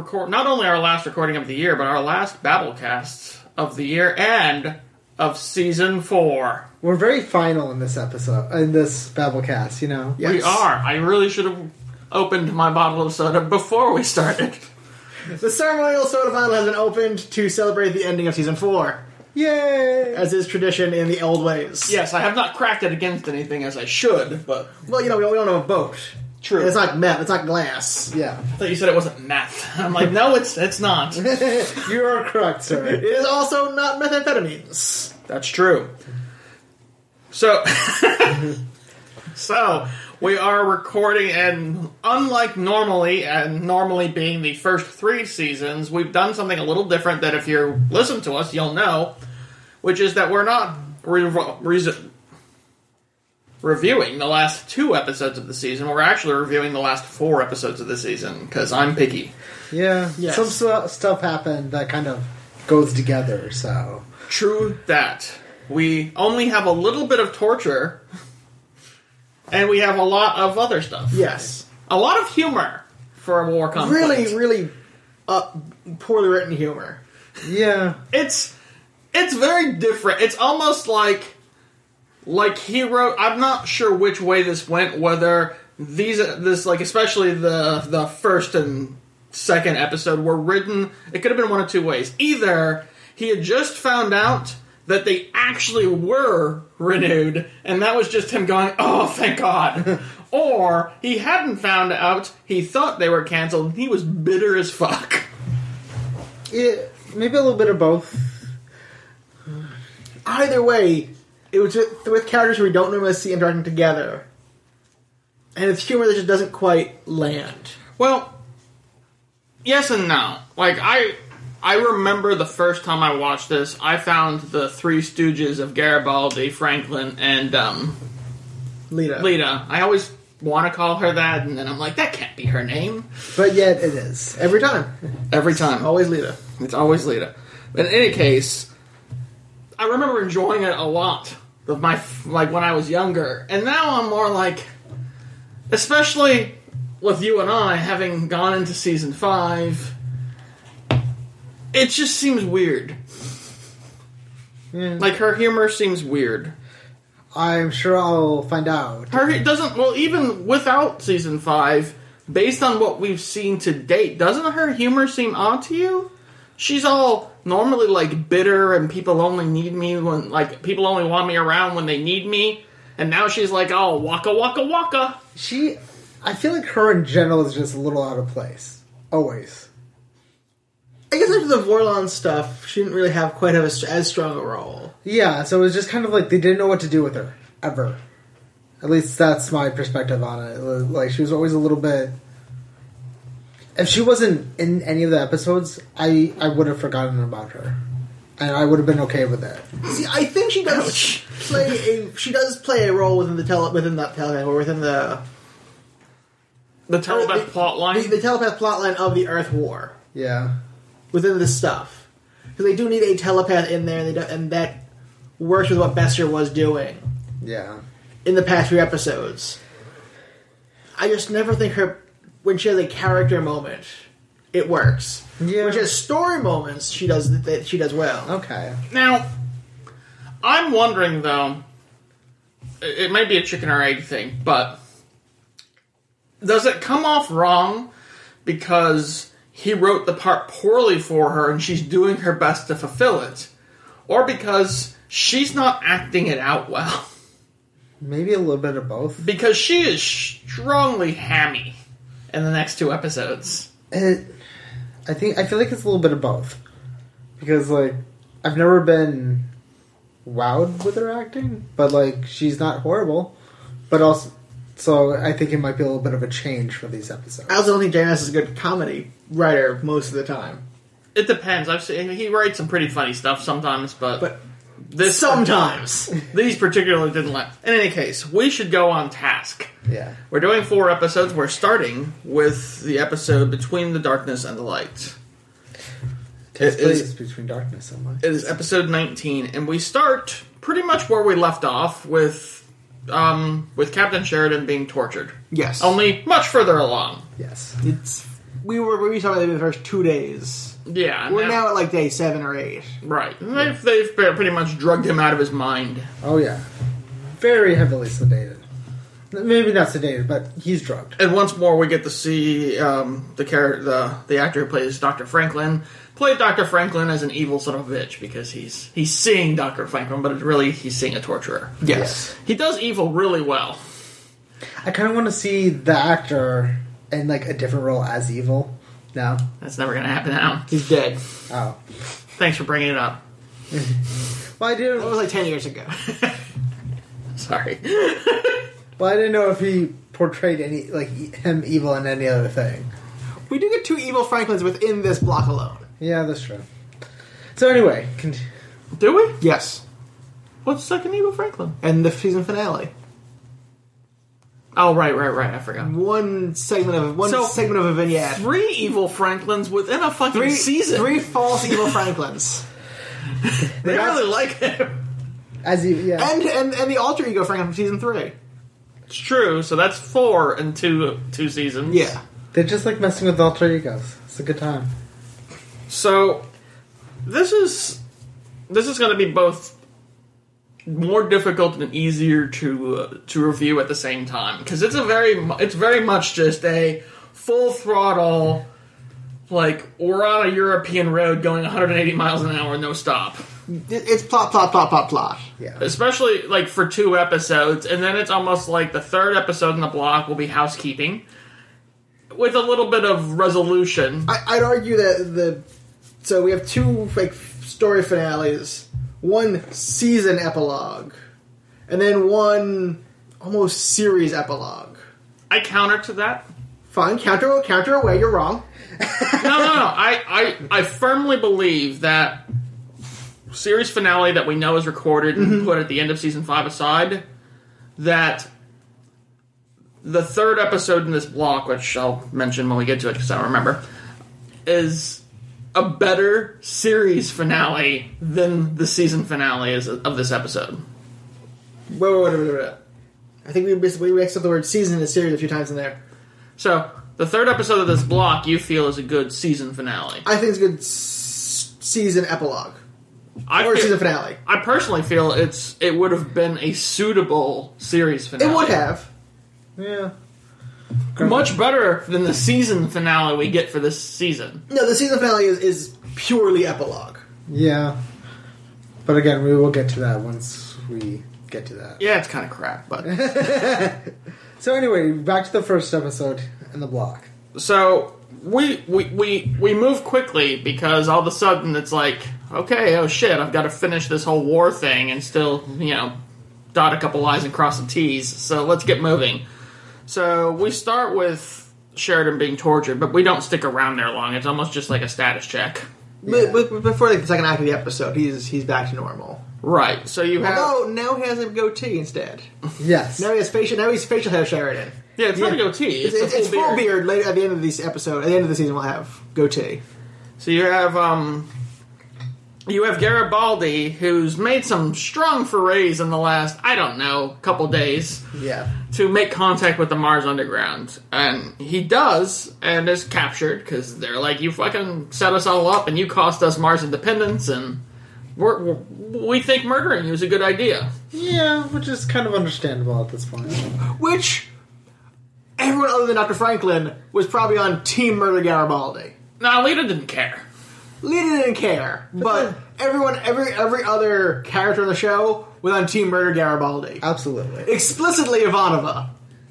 record. Not only our last recording of the year, but our last Babblecast of the year and of season four. We're very final in this episode, in this Babblecast, you know? Yes. We are. I really should have opened my bottle of soda before we started. The ceremonial soda vial has been opened to celebrate the ending of season four, Yay! as is tradition in the old ways. Yes, I have not cracked it against anything as I should, but Well, you know, we don't, we don't have a boat. True. It's not meth. It's not glass. Yeah. I thought you said it wasn't meth. I'm like, no, it's it's not. you are correct, sir. It is also not methamphetamines. That's true. So, so we are recording, and unlike normally, and normally being the first three seasons, we've done something a little different. That if you listen to us, you'll know, which is that we're not re- re- reviewing the last two episodes of the season. We're actually reviewing the last four episodes of the season because I'm picky. Yeah. Yes. Some stu- stuff happened that kind of goes together, so. True that. We only have a little bit of torture, and we have a lot of other stuff. Yes. A lot of humor for a war conflict. Really, really uh, poorly written humor. Yeah. It's it's very different. It's almost like like he wrote. I'm not sure which way this went. Whether these this like especially the the first and second episode were written. It could have been one of two ways. Either he had just found out that they actually were renewed, and that was just him going, "Oh, thank God." Or he hadn't found out, he thought they were canceled, and he was bitter as fuck. yeah. Maybe a little bit of both. Either way, it was with, with characters we don't normally see interacting together. And it's humor that just doesn't quite land. Well, yes and no. Like I, I remember the first time I watched this, I found the Three Stooges of Garibaldi, Franklin, and um, Lyta. Lyta. I always want to call her that, and then I'm like, that can't be her name. But yet it is. Every time. Every time, Always Lyta. it's always Lyta. But in any case, I remember enjoying it a lot. Of my like when I was younger, and now I'm more like, especially with you and I having gone into season five, it just seems weird. Yeah. Like her humor seems weird. I'm sure I'll find out. Her it doesn't well even without season five, based on what we've seen to date, doesn't her humor seem odd to you? She's all normally like bitter and people only need me when like people only want me around when they need me. And now she's like, oh, waka waka waka. She. I feel like her in general is just a little out of place. Always. I guess after the Vorlon stuff, she didn't really have quite have a, as strong a role. Yeah, so it was just kind of like they didn't know what to do with her ever. At least that's my perspective on. It Like she was always a little bit. If she wasn't in any of the episodes, I I would have forgotten about her, and I would have been okay with it. See, I think she does play a she does play a role within the tele within that telepath or within the The telepath the- plot line. the, the telepath plotline of the Earth War. Yeah, within this stuff. Because they do need a telepath in there and, they do, and that works with what Bester was doing. Yeah, in the past few episodes. I just never think her when she has a character moment, it works. Yeah. When she has story moments, she does that she does well. okay. Now, I'm wondering though, it it might be a chicken or egg thing, but does it come off wrong because he wrote the part poorly for her and she's doing her best to fulfill it? Or because she's not acting it out well? Maybe a little bit of both. Because she is strongly hammy in the next two episodes. It, I think I feel like it's a little bit of both because like I've never been wowed with her acting, but like she's not horrible, but also so I think it might be a little bit of a change for these episodes. I also don't think JMS is a good comedy writer most of the time. It depends. I've seen he writes some pretty funny stuff sometimes, but, But this sometimes. These particularly didn't let. In any case, we should go on task. Yeah, We're doing four episodes. We're starting with the episode Between the Darkness and the Light. It is- between darkness and light. It is episode 19, and we start pretty much where we left off with um, with Captain Sheridan being tortured. Yes. Only much further along. Yes. It's we were we saw maybe the first two days. Yeah. We're now at like day seven or eight. right. They've, they've pretty much drugged him out of his mind. Oh yeah. Very heavily sedated. Maybe not sedated, but he's drugged. And once more, we get to see um, the character, the the actor who plays Doctor Franklin, play Doctor Franklin as an evil son of a bitch because he's he's seeing Doctor Franklin, but really he's seeing a torturer. Yes. He does evil really well. I kind of want to see the actor in like a different role as evil. No. That's never going to happen now. He's dead. Oh. Thanks for bringing it up. Well, I didn't. was like ten years ago. Sorry. Well, I didn't know if he portrayed any like him evil in any other thing. we do get two evil Franklins within this block alone. Yeah, that's true. So anyway, con- Do we? Yes. What's second evil Franklin? And the season finale. Oh, right, right, right. I forgot. One segment of one So- segment of a vignette. Three evil Franklins within a fucking Three season. Three false evil Franklins. They really like him. as he yeah. and, and and the alter ego Franklin from season three. It's true. So that's four in two two seasons. Yeah. They're just like messing with alter egos. It's a good time. So this is this is going to be both more difficult and easier to uh, to review at the same time because it's a very it's very much just a full throttle like we're on a European road going 180 miles an hour no stop It's plot, plot, plot, plot, plot. Yeah. especially like for two episodes and then it's almost like the third episode in the block will be housekeeping with a little bit of resolution I, I'd argue that the so we have two like story finales, one season epilogue, and then one almost series epilogue. I counter to that Fine, counter counter away. You're wrong. no, no, no. I, I, I firmly believe that series finale that we know is recorded and mm-hmm. put at the end of season five aside, that the third episode in this block, which I'll mention when we get to it because I don't remember, is a better series finale than the season finale is of this episode. Wait, wait, wait, wait, wait. I think we basically we mixed up the word season and series a few times in there. So the third episode of this block you feel is a good season finale. I think it's a good s- season epilogue I or feel- season finale. I personally feel it's it would have been a suitable series finale. It would have. Yeah. Much better than the season finale we get for this season. No, the season finale is, is purely epilogue. Yeah. But again, we will get to that once we get to that. Yeah, it's kind of crap, but So anyway, back to the first episode in the block. so we we we we move quickly because all of a sudden it's like okay, oh shit, I've got to finish this whole war thing and still you know dot a couple i's and cross some t's. So let's get moving. So we start with Sheridan being tortured, but we don't stick around there long. It's almost just like a status check. But, but before like, the second act of the episode, he's he's back to normal. Right. So you have Although now he has a goatee instead. Yes. Now he has facial. Now he's facial hair Sheridan. yeah, it's not a goatee. It's, It's, it's, a it's full full beard. beard. Later at the end of this episode, at the end of the season, we'll have goatee. So you have um you have Garibaldi who's made some strong forays in the last I don't know couple days Yeah. to make contact with the Mars Underground, and he does and is captured because they're like you fucking set us all up and you cost us Mars independence and we're, we're, we think murdering you is a good idea. Yeah, which is kind of understandable at this point. Which everyone other than Dr. Franklin was probably on Team Murder Garibaldi. Now Lyta didn't care. Lyta didn't care, but everyone, every every other character in the show was on Team Murder Garibaldi. Absolutely. Explicitly Ivanova.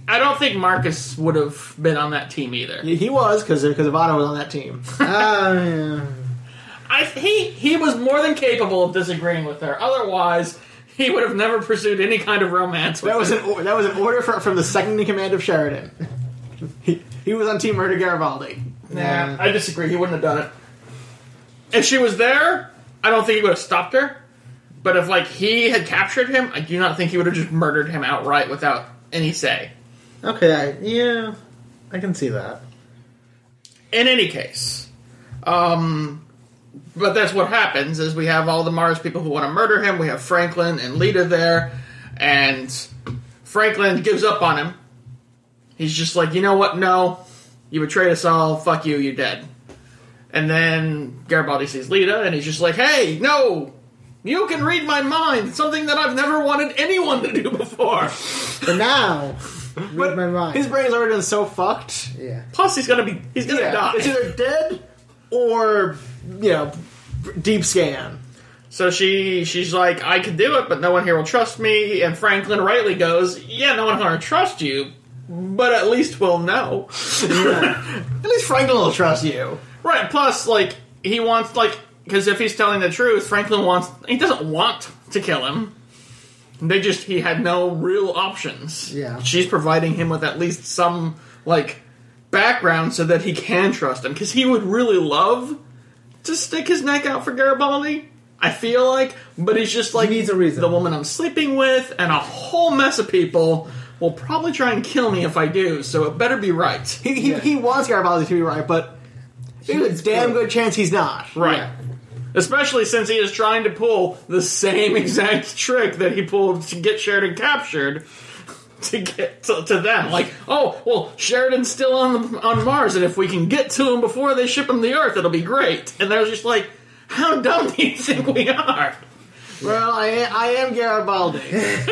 I don't think Marcus would have been on that team either. He he was because because Ivanova was on that team. Uh, yeah. I, he he was more than capable of disagreeing with her. Otherwise, he would have never pursued any kind of romance. With That was her. an or- that was an order from, from the second in command of Sheridan. He, he was on Team Murder Garibaldi. Nah, I disagree. He wouldn't have done it. If she was there, I don't think he would have stopped her. But if like he had captured him, I do not think he would have just murdered him outright without any say. Okay, I, yeah. I can see that. In any case, um, but that's what happens is we have all the Mars people who want to murder him. We have Franklin and Lyta there, and Franklin gives up on him. He's just like, you know what? No, you betrayed us all. Fuck you. You're dead. And then Garibaldi sees Lyta, and he's just like, hey, no, you can read my mind. Something that I've never wanted anyone to do before. But now, read my mind. His brain's already been so fucked. yeah. Plus, he's gonna be he's gonna Yeah, die. it's either dead or you know deep scan. So she she's like, I could do it, but no one here will trust me. And Franklin rightly goes, Yeah, no one here will trust you, but at least we'll know. At least Franklin will trust you. Right. Plus, like he wants like because if he's telling the truth, Franklin wants he doesn't want to kill him. They just he had no real options. Yeah. she's providing him with at least some like background so that he can trust him because he would really love to stick his neck out for Garibaldi. I feel like, but he's just like needs a reason. The woman I'm sleeping with and a whole mess of people will probably try and kill me if I do. So it better be right. He he, he wants Garibaldi to be right, but there's a damn good chance he's not. Right. Yeah. Especially since he is trying to pull the same exact trick that he pulled to get Sheridan captured to get to, to them. Like, oh, well, Sheridan's still on the, on Mars, and if we can get to him before they ship him to Earth, it'll be great. And they're just like, how dumb do you think we are? Well, I I am Garibaldi.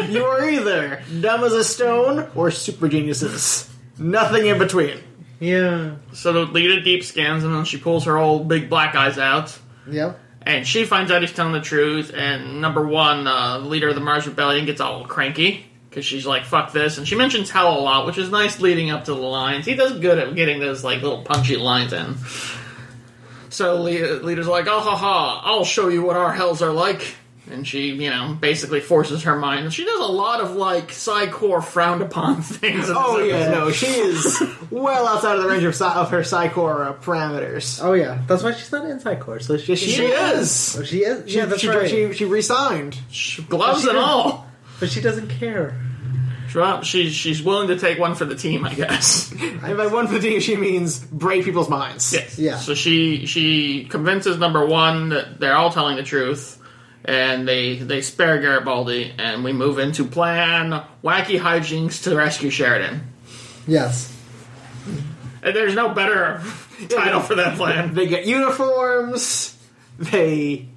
you are either dumb as a stone or super geniuses. Nothing in between. Yeah. So the Lyta deep scans him, and she pulls her old big black eyes out. Yep. And she finds out he's telling the truth, and number one, uh, the leader of the Mars Rebellion gets all cranky because she's like, "Fuck this," and she mentions hell a lot, which is nice leading up to the lines. He does good at getting those like little punchy lines in. So Le- leader's like, "Oh ha ha! I'll show you what our hells are like." And she, you know, basically forces her mind. She does a lot of like Psi Corps frowned upon things. in this Oh yeah, episode. no, she is well outside of the range of, Psy- of her Psi Corps uh, parameters. Oh yeah. That's why she's not in Psi Corps. So she, Yes, she, is. Oh, she is. Oh, yeah, that's she, right. she, she resigned. gloves and all. but she doesn't care. Well, she's she's willing to take one for the team, I guess. And by one for the team, she means break people's minds. Yes. Yeah. So she she convinces number one that they're all telling the truth, and they they spare Garibaldi, and we move into plan wacky hijinks to rescue Sheridan. Yes. And there's no better title for that plan. They get uniforms. They,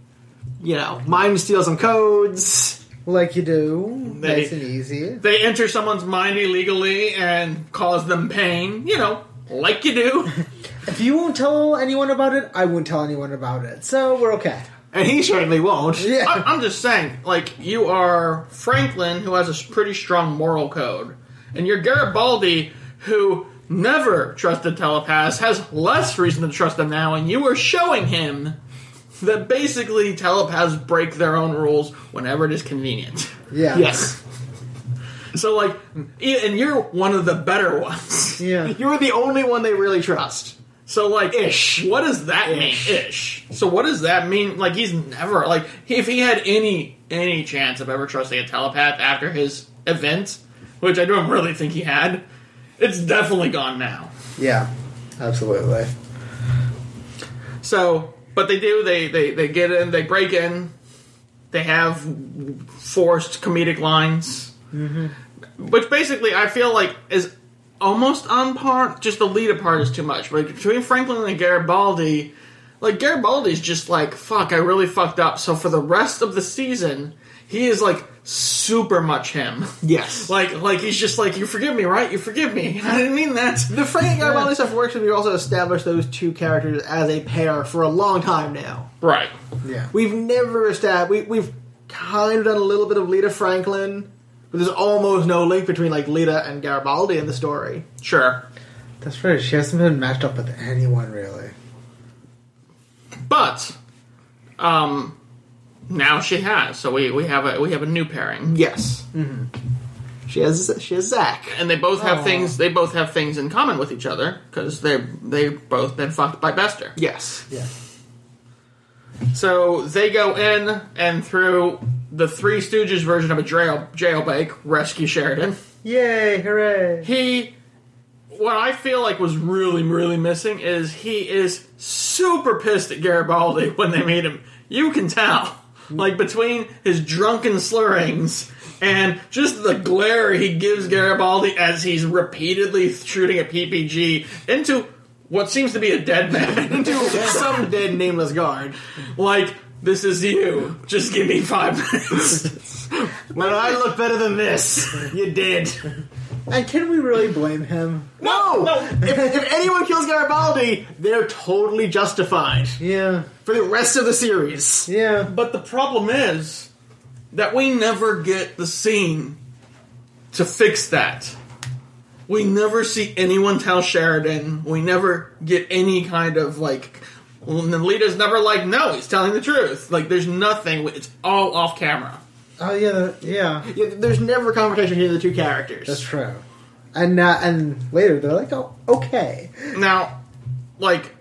you know, mind steal some codes. Like you do. They- nice and easy. They enter someone's mind illegally and cause them pain. You know, like you do. If you won't tell anyone about it, I won't tell anyone about it. So we're okay. And he certainly won't. Yeah. I- I'm just saying, like, you are Franklin, who has a pretty strong moral code, and you're Garibaldi, who never trusted telepaths, has less reason to trust them now, and you are showing him that basically telepaths break their own rules whenever it is convenient. Yeah. Yes. So, like, and you're one of the better ones. Yeah. You're the only one they really trust. So, like, Ish. What does that Ish. mean? Ish. So, what does that mean? Like, he's never like if he had any any chance of ever trusting a telepath after his event, which I don't really think he had, it's definitely gone now. Yeah. Absolutely. So, but they do. They they they get in. They break in. They have forced comedic lines, mm-hmm. which basically I feel like is almost on par. Just the lead part is too much. But between Franklin and Garibaldi, like Garibaldi's just like fuck. I really fucked up. So for the rest of the season, he is like super much him. Yes. Like like he's just like you forgive me, right? You forgive me. I didn't mean that. The Frank and Garibaldi stuff works, and we also established those two characters as a pair for a long time now. Right. Yeah. We've never established. We, we've kind of done a little bit of Lyta Franklin, but there's almost no link between like Lyta and Garibaldi in the story. Sure. That's right. She hasn't been matched up with anyone really. But um now she has. So we, we have a we have a new pairing. Yes. She has she has Zach. And they both have Aw. things they both have things in common with each other because they they've both been fucked by Bester. Yes. Yeah. So they go in and through the Three Stooges version of a jail jailbreak, rescue Sheridan. Yay! Hooray! He what I feel like was really, really missing is he is super pissed at Garibaldi when they meet him. You can tell. Like between his drunken slurrings and just the glare he gives Garibaldi as he's repeatedly shooting a PPG into what seems to be a dead man. into some dead nameless guard. like, this is you. Just give me five minutes. When I look better than this, you did. And can we really blame him? No, No. If, if anyone kills Garibaldi, they're totally justified Yeah, for the rest of the series. yeah. But the problem is that we never get the scene to fix that. We never see anyone tell Sheridan. We never get any kind of like. Well, Lyta's never like, no, he's telling the truth. Like, there's nothing. It's all off camera. Oh yeah, yeah. Yeah, There's never a conversation between the two characters. That's true. And uh, and later they're like, oh, okay. Now, like,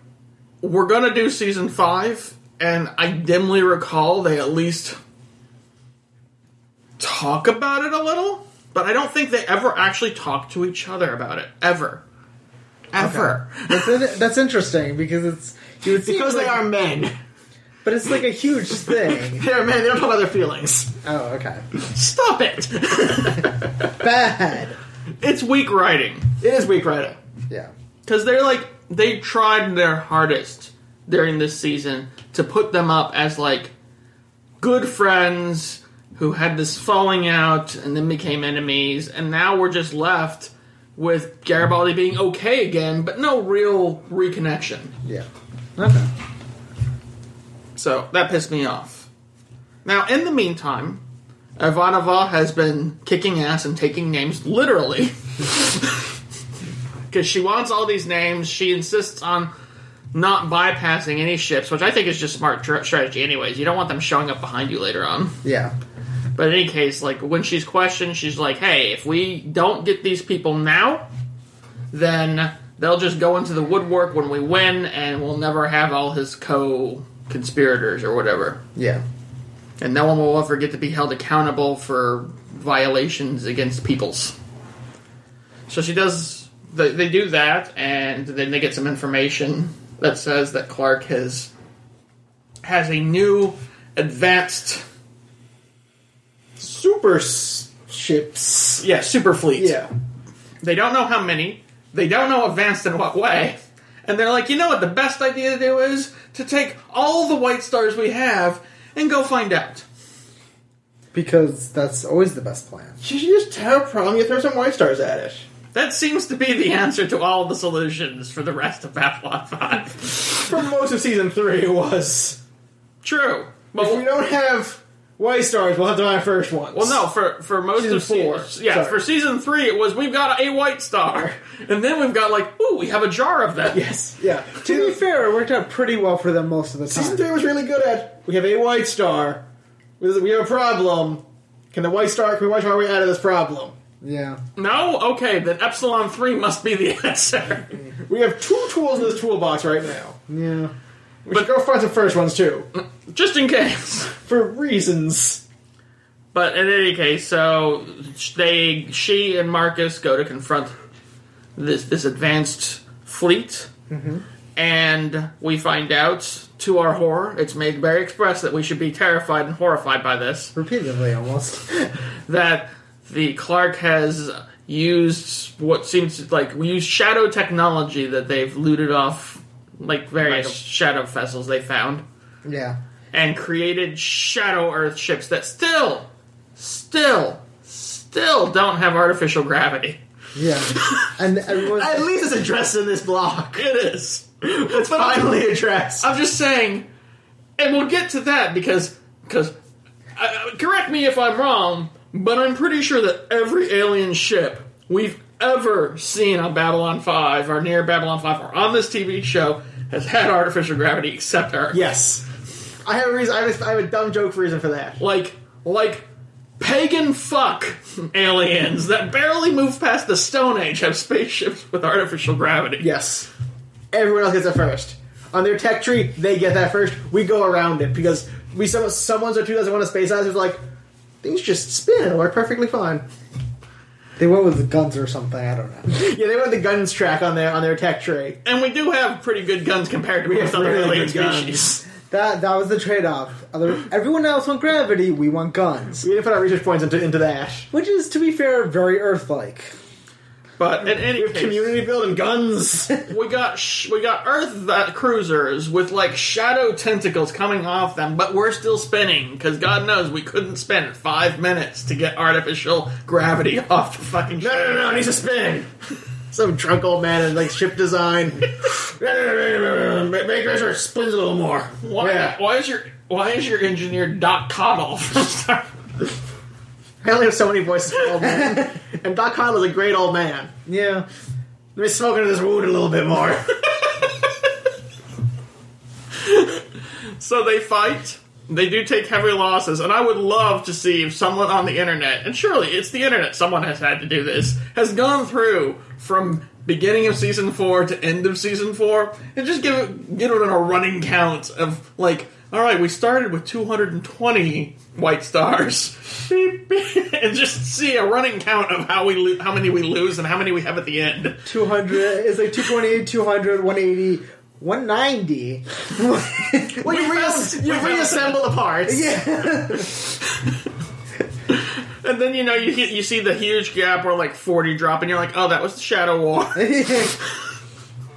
we're gonna do season five, and I dimly recall they at least talk about it a little, but I don't think they ever actually talk to each other about it. Ever. Ever. That's, that's interesting because it's think because they are men. but it's like a huge thing. They're men. They don't talk about their feelings. Oh, okay. Stop it! Bad. it's weak writing. It is weak writing. Yeah. Because they're like, they tried their hardest during this season to put them up as like good friends who had this falling out and then became enemies, and now we're just left with Garibaldi being okay again, but no real reconnection. Yeah. Okay. So that pissed me off. Now, in the meantime, Ivanova has been kicking ass and taking names literally. Because she wants all these names. She insists on not bypassing any ships, which I think is just smart tr- strategy, anyways. You don't want them showing up behind you later on. Yeah. But in any case, like when she's questioned, she's like, "Hey, if we don't get these people now, then they'll just go into the woodwork when we win, and we'll never have all his co-conspirators or whatever, Yeah. and no one will ever get to be held accountable for violations against peoples." So she does. They, they do that, and then they get some information that says that Clark has has a new advanced Super s- ships. Yeah, super fleet. Yeah. They don't know how many. They don't know advanced in what way. And they're like, you know what the best idea to do is? To take all the white stars we have and go find out. Because that's always the best plan. You should just have a problem. You throw some white stars at it. That seems to be the answer to all the solutions for the rest of Babylon 5. For most of season three, it was. True. If we don't have white stars, we'll have to find first ones. well, no, for, for most Season of season four. Yeah, Sorry. for season three, it was we've got a white star. And then we've got, like, ooh, we have a jar of them. Yes. Yeah. To be fair, it worked out pretty well for them most of the time. Season time. three was really good at. We have a white star. We have a problem. Can the white star? Can we white star our way out of this problem? Yeah. No? Okay, then Epsilon 3 must be the answer. We have two tools in this toolbox right now. Yeah. We should go find some first ones too, Just in case. for reasons. But in any case, so they, she and Marcus go to confront this this advanced fleet, mm-hmm. and we find out, to our horror, it's made very express that we should be terrified and horrified by this. Repeatedly, almost. That the Clark has used what seems like we use shadow technology that they've looted off, like various Like a- shadow vessels they found. yeah. and created Shadow Earth ships that still, still, still don't have artificial gravity. Yeah. And everyone. At least it's addressed in this block. It is. It's finally addressed. I'm just saying, and we'll get to that because, because, uh, correct me if I'm wrong, but I'm pretty sure that every alien ship we've ever seen on Babylon 5 or near Babylon 5 or on this TV show has had artificial gravity except Earth. Yes. I have a reason. I have a, I have a dumb joke reason for that. like like pagan fuck aliens that barely move past the Stone Age have spaceships with artificial gravity. Yes. Everyone else gets it first. On their tech tree, they get that first. We go around it because we some someone's or two doesn't want a space ice. It's like things just spin and work perfectly fine. They went with the guns or something. I don't know. Yeah, they went with the guns track on their on their tech tray. And we do have pretty good guns compared to most other really alien good guns. species. That that was the trade off. Other everyone else want gravity, we want guns. We didn't put our research points into, into that. Which is, to be fair, very Earth like. But in any case, community building guns. we got sh- we got Earth uh, cruisers with like shadow tentacles coming off them, but we're still spinning because God knows we couldn't spend five minutes to get artificial gravity off the fucking. No, no, no, no, it needs to spin. Some drunk old man in like ship design. Make sure it spins a little more. Why? Yeah. Why is your Why is your engineer Doc from Star- I only have so many voices for old men. and Doc Connell is a great old man. Yeah. Let me smoke into this wound a little bit more. so they fight. They do take heavy losses, and I would love to see if someone on the internet, and surely it's the internet, someone has had to do this, has gone through from beginning of season four to end of season four, and just give it give it a running count of like, all right, we started with 220 white stars, Beep, beep, and just see a running count of how we lo- how many we lose and how many we have at the end. 200 is like 228, 200, 180, 190. well, you, you reassemble the parts. yeah. And then you know you you see the huge gap where like 40 drop, and you're like, oh, that was the Shadow War.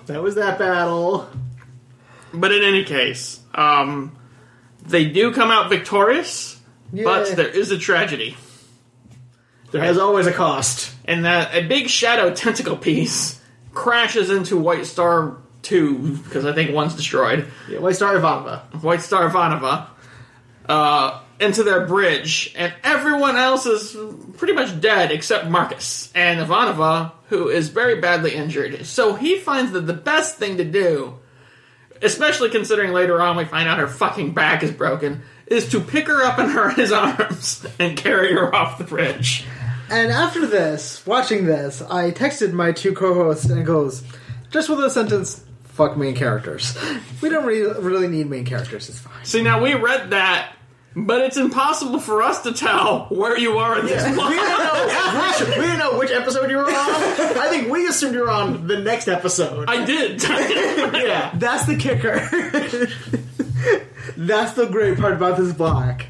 That was that battle. But in any case, um, they do come out victorious, but there is a tragedy. There has always a cost. And that a big shadow tentacle piece crashes into White Star 2, because I think one's destroyed, Yeah, White Star Ivanova. White Star Ivanova, uh, into their bridge, and everyone else is pretty much dead except Marcus and Ivanova, who is very badly injured. So he finds that the best thing to do, especially considering later on we find out her fucking back is broken, is to pick her up in her his arms and carry her off the bridge. And after this, watching this, I texted my two co-hosts and it goes, just with a sentence, fuck main characters. We don't really, really need main characters, it's fine. See, now we read that, but it's impossible for us to tell where you are in this we, didn't know which, we didn't know which episode you were on. I think we assumed you were on the next episode. I did. yeah. That's the kicker. That's the great part about this block.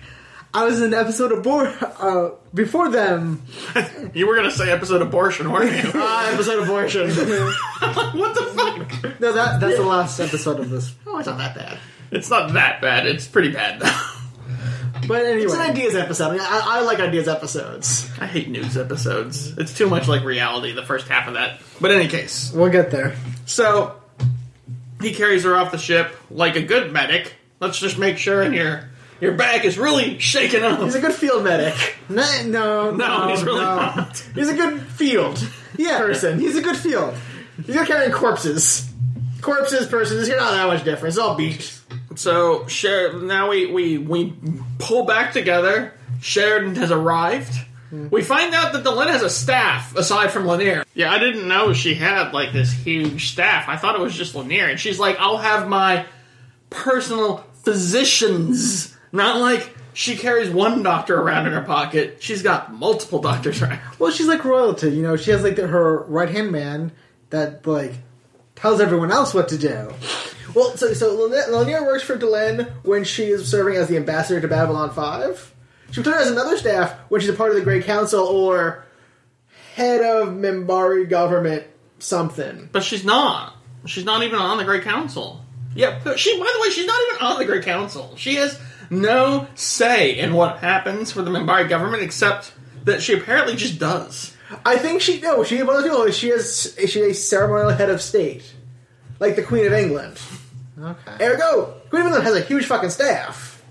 I was in episode of Bor- uh, before them. you were going to say episode abortion, weren't you? Ah, episode abortion. what the fuck? No, that that's the last episode of this. oh, it's not that bad. It's not that bad. It's pretty bad, though. But anyway, It's an ideas episode. I, I like ideas episodes. I hate news episodes. It's too much like reality, the first half of that. But in any case, we'll get there. so he carries her off the ship like a good medic. Let's just make sure your your back is really shaken up. He's a good field medic. No, no, no, he's really no. not. He's a good field Yeah, person. He's a good field. He's not carrying corpses. Corpses, persons, you're not that much different. It's all beat. So Sher- now we, we we pull back together. Sheridan has arrived. We find out that Delenn has a staff aside from Lennier. Yeah, I didn't know she had like this huge staff. I thought it was just Lennier, and she's like, "I'll have my personal physicians." Not like she carries one doctor around in her pocket. She's got multiple doctors around. Well, she's like royalty. You know, she has like the, her right hand man that like tells everyone else what to do. Well, so so Lennier works for Delenn when she is serving as the ambassador to Babylon Five. She returns as another staff when she's a part of the Great Council or head of Minbari government something. But she's not. She's not even on the Great Council. Yeah, she. By the way, she's not even on the Great Council. She has no say in what happens for the Minbari government, except that she apparently just does. I think she no, she one of people she is she's a ceremonial head of state, like the Queen of England. Okay. Ergo, Queen of England has a huge fucking staff.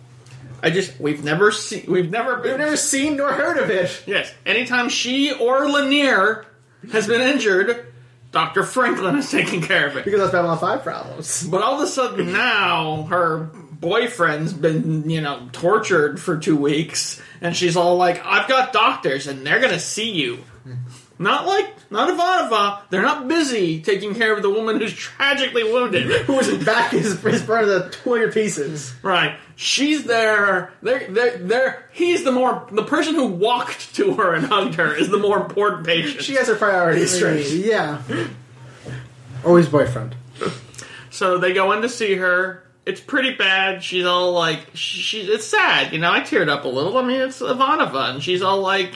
I just we've never seen we've never been We've never seen nor heard of it. yes. Anytime she or Lennier has been injured, Doctor Franklin is taking care of it. Because that's Babylon 5 problems. But all of a sudden now her boyfriend's been, you know, tortured for two weeks, and she's all like, I've got doctors and they're gonna see you. Not like not Ivanova. They're not busy taking care of the woman who's tragically wounded. Who was back is, is of the 200 pieces. Right. She's there. They're, they're, they're, he's the more, the person who walked to her and hugged her is the more important patient. She has her priorities straight. Yeah. Always boyfriend. So they go in to see her. it's pretty bad. She's all like, she, it's sad. You know, I teared up a little. I mean, it's Ivanova, and she's all like,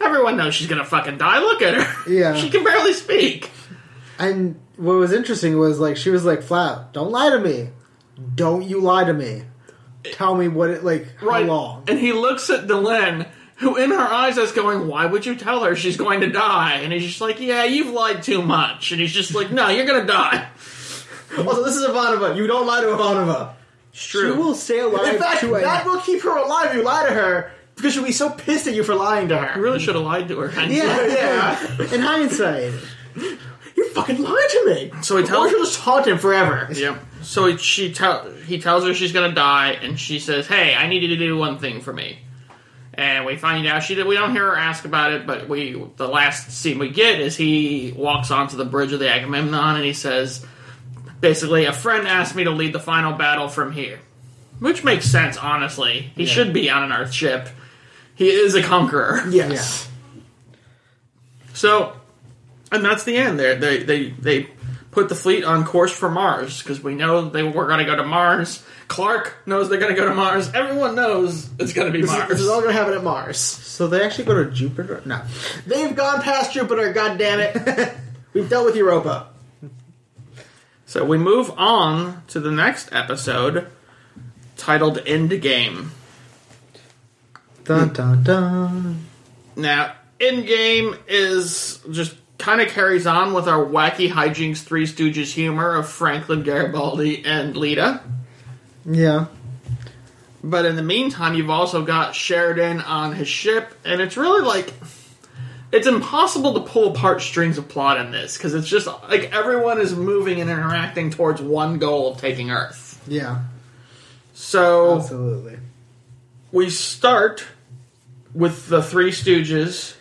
everyone knows she's gonna fucking die. Look at her. Yeah. she can barely speak. And what was interesting was like she was like flat. Don't lie to me. Don't you lie to me. Tell me what it like how long. And he looks at Delenn, who in her eyes is going, Why would you tell her she's going to die? And he's just like, Yeah, you've lied too much. And he's just like, No, you're gonna die. Also, this is Ivanova. You don't lie to Ivanova. True. She will stay alive In fact, to a that will keep her alive you lie to her because she'll be so pissed at you for lying to I her. really should have lied to her. Yeah, Yeah. In hindsight. You fucking lied to me. So he tells- her she'll just haunt him forever. Yeah. So he, she tell he tells her she's gonna die, and she says, "Hey, I need you to do one thing for me." And we find out she. We don't hear her ask about it, but we the last scene we get is he walks onto the bridge of the Agamemnon, and he says, basically, a friend asked me to lead the final battle from here, which makes sense. Honestly, he should be on an Earth ship. He is a conqueror. Yes. So, and that's the end. They they they they put the fleet on course for Mars because we know they were going to go to Mars. Clark knows they're going to go to Mars. Everyone knows it's going to be This is, Mars. this is all going to happen at Mars. So they actually go to Jupiter? No. They've gone past Jupiter, God damn it! We've dealt with Europa. so we move on to the next episode titled "End Game." Dun hmm. dun dun. Now, is just kind of carries on with our wacky hijinks, Three Stooges humor of Franklin Garibaldi and Lyta. Yeah. But in the meantime, you've also got Sheridan on his ship, and it's really like it's impossible to pull apart strings of plot in this because it's just like everyone is moving and interacting towards one goal of taking Earth. Yeah. So Absolutely. we start with the Three Stooges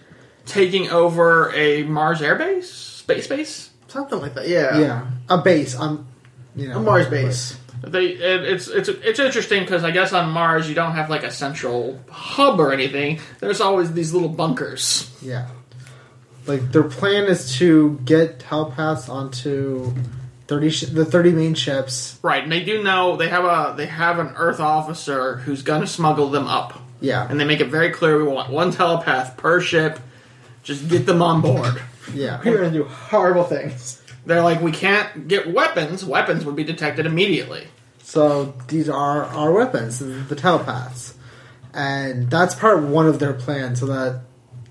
taking over a Mars airbase, space base. Something like that, yeah. Yeah. A base on you know A Mars base. They it, it's it's it's interesting because I guess on Mars you don't have like a central hub or anything. There's always these little bunkers. Yeah. Like their plan is to get telepaths onto thirty sh- the thirty main ships. Right, and they do know they have a they have an Earth officer who's going to smuggle them up, Yeah. and they make it very clear we want one telepath per ship. Just get them on board. yeah. We're going to do horrible things. They're like, we can't get weapons. Weapons would be detected immediately. So these are our weapons, the telepaths, and that's part one of their plan. So that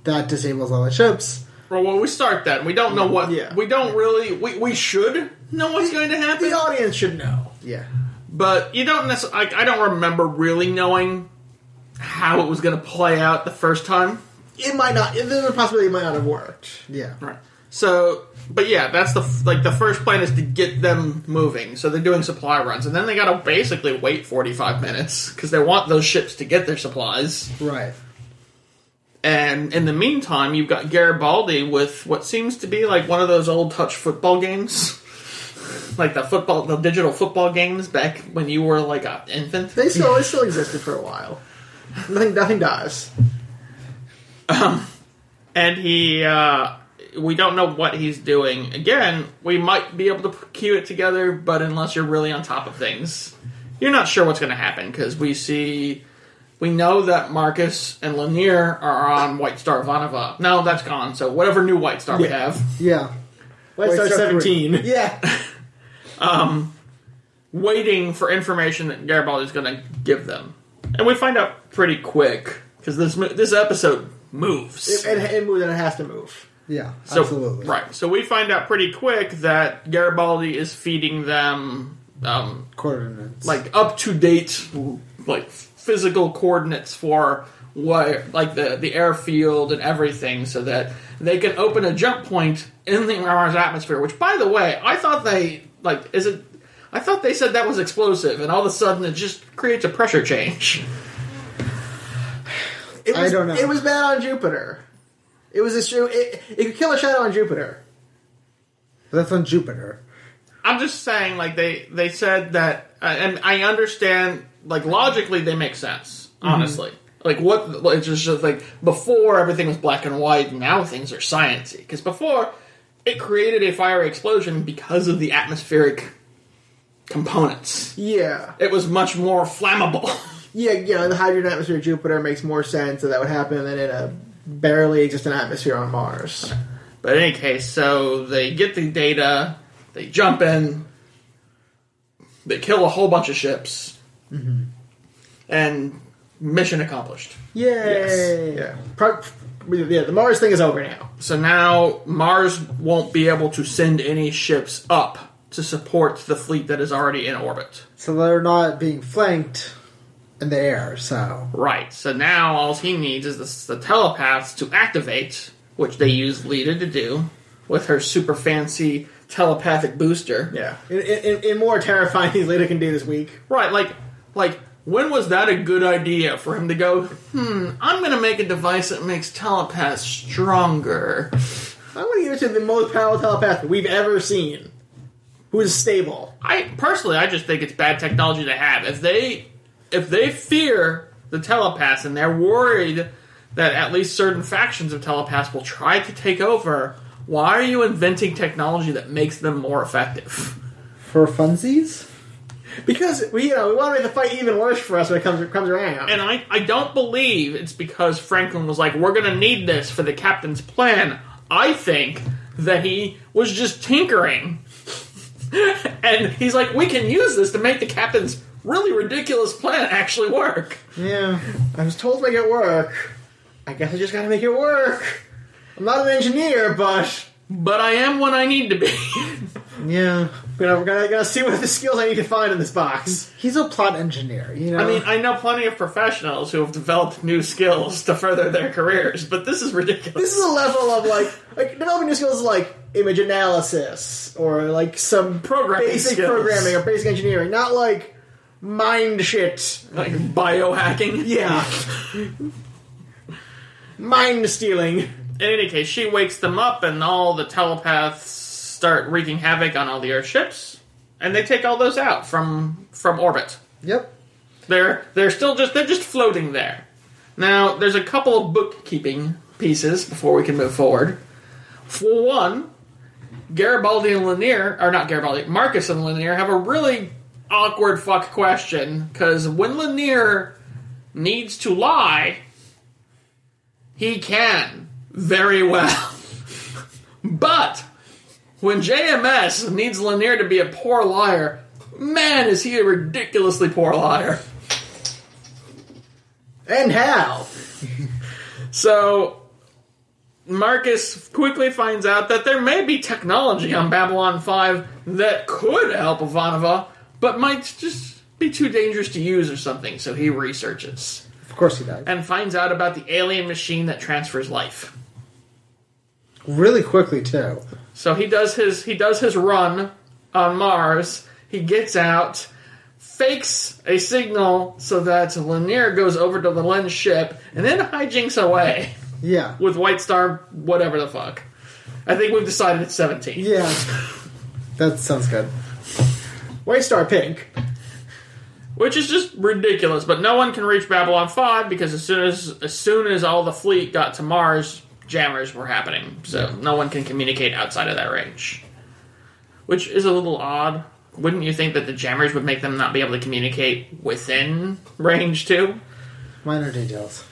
that disables all the ships. Well, when we start that, we don't know what. Yeah. We don't really. We, we should know what's going to happen, The audience should know. Yeah. but you don't necessarily. I, I don't remember really knowing how it was going to play out the first time. It might not. There's a possibility it might not have worked. Yeah. Right. So, but yeah, that's the f- like the first plan is to get them moving. So they're doing supply runs, and then they got to basically wait forty five minutes because they want those ships to get their supplies. Right. And in the meantime, you've got Garibaldi with what seems to be like one of those old touch football games, like the football, the digital football games back when you were like an infant. They still, it still existed for a while. Nothing, nothing dies. and he uh we don't know what he's doing again we might be able to cue it together but unless you're really on top of things you're not sure what's going to happen because we see we know that Marcus and Lennier are on White Star Vanova. No, that's gone. So whatever new White Star we have, Yeah. White White Star Star 17. Yeah. um, waiting for information that Garibaldi's going to give them, and we find out pretty quick because this mo- this episode moves. It, it, it moves and it has to move. Yeah. So, absolutely. Right. So we find out pretty quick that Garibaldi is feeding them um, Coordinates. like up to date like physical coordinates for what like the the airfield and everything so that they can open a jump point in the Mars atmosphere which by the way I thought they like is it I thought they said that was explosive and all of a sudden it just creates a pressure change It I was, don't know. It was bad on Jupiter. It was a shoe. It, it could kill a shadow on Jupiter. That's on Jupiter. I'm just saying, like they they said that, uh, and I understand. Like logically, they make sense. Honestly, like what like, it's just like before everything was black and white. Now things are sciency because before it created a fiery explosion because of the atmospheric components. Yeah. It was much more flammable. Yeah, you know, the hydrogen atmosphere of Jupiter makes more sense that that would happen than in a barely existent atmosphere on Mars. But in any case, so they get the data, they jump in, they kill a whole bunch of ships, mm-hmm. and mission accomplished. Yay! Yeah. Pro- yeah, the Mars thing is over now. So now Mars won't be able to send any ships up to support the fleet that is already in orbit. So they're not being flanked in the air. So Right. So now all he needs is the, the telepaths to activate, which they use Lyta to do with her super fancy telepathic booster. Yeah. In, in, in more terrifying things Lyta can do this week. Right, like like when was that a good idea for him to go, hmm, I'm gonna make a device that makes telepaths stronger. I'm going to give it to the most powerful telepath we've ever seen, who is stable. I personally I just think it's bad technology to have. If they if they fear the telepaths and they're worried that at least certain factions of telepaths will try to take over, why are you inventing technology that makes them more effective? for funsies, Because we, you know, we want to make the fight even worse for us when it comes comes around. And I, I don't believe it's because Franklin was like, we're going to need this for the captain's plan. I think that he was just tinkering. and he's like, we can use this to make the captain's really ridiculous plan actually work. yeah, I was told to make it work. I guess I just got to make it work. I'm not an engineer, but But I am what I need to be. yeah. You know, we're gonna, gonna see what the skills I need to find in this box. He's a plot engineer. You know, I mean, I know plenty of professionals who have developed new skills to further their careers, but this is ridiculous. This is a level of like, like developing new skills like image analysis or like some Programming basic skills. programming or basic engineering, not like mind shit. like biohacking. Yeah, mind stealing. In any case, she wakes them up, and all the telepaths start wreaking havoc on all the airships, and they take all those out from from orbit. yep. They're they're still just they're just floating there. Now, there's a couple of bookkeeping pieces before we can move forward. For one, Garibaldi and Lennier, are not Garibaldi, Marcus and Lennier have a really awkward fuck question because when Lennier needs to lie, he can very well. but when JMS needs Lennier to be a poor liar, man, is he a ridiculously poor liar. And how? So Marcus quickly finds out that there may be technology on Babylon 5 that could help Ivanova, but might just be too dangerous to use or something, so he researches Of course he does. and finds out about the alien machine that transfers life. Really quickly too. So he does his he does his run on Mars. He gets out, fakes a signal so that Lennier goes over to Delenn's ship, and then hijinks away. Yeah. with White Star, whatever the fuck. I think we've decided it's 17. Yeah. that sounds good. White Star Pink. Which is just ridiculous, but no one can reach Babylon 5 because as soon as as soon as all the fleet got to Mars, jammers were happening. So no one can communicate outside of that range. Which is a little odd. Wouldn't you think that the jammers would make them not be able to communicate within range too? Minor details.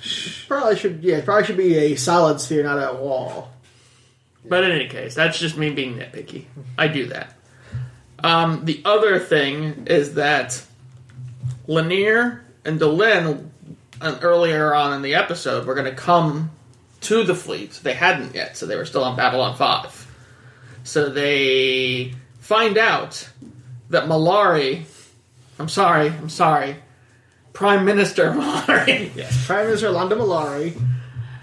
Probably should, yeah, probably should be a solid sphere, not a wall. But in any case, that's just me being nitpicky. I do that. Um, the other thing is that Lennier and Delenn, uh, earlier on in the episode, were going to come to the fleet. They hadn't yet, so they were still on Babylon 5. So they find out that Mollari, I'm sorry, I'm sorry, Prime Minister Mollari, Yes. Prime Minister Londo Mollari.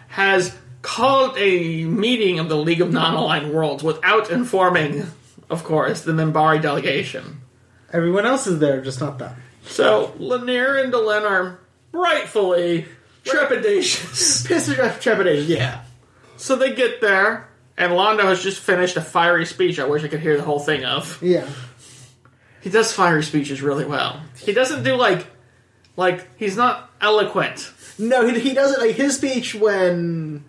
has called a meeting of the League of Non-Aligned Worlds without informing, of course, the Minbari delegation. Everyone else is there, just not them. So Lennier and Delenn are rightfully trepidatious. Piss of trepidation, yeah. so they get there, and Londo has just finished a fiery speech. I wish I could hear the whole thing of. Yeah. He does fiery speeches really well. He doesn't do like, like he's not eloquent. No, he, he doesn't, like, his speech when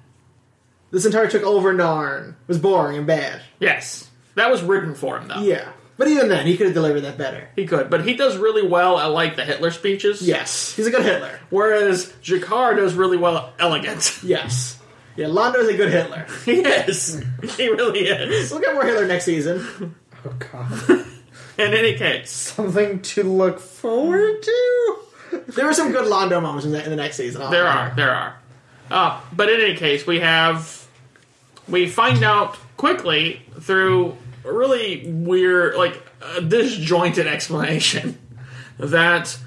the Centauri took over Narn was boring and bad. Yes, that was written for him though. Yeah. But even then, he could have delivered that better. He could, but he does really well at like the Hitler speeches. Yes, he's a good Hitler. Whereas G'Kar does really well at elegant. Yes. Yeah, Londo's a good Hitler. he is. He really is. We'll get more Hitler next season. Oh god. In any case, Something to look forward to. There are some good Londo moments in the, in the next season. there are, there are. Uh, but in any case, we have we find out quickly through really weird, like a disjointed explanation that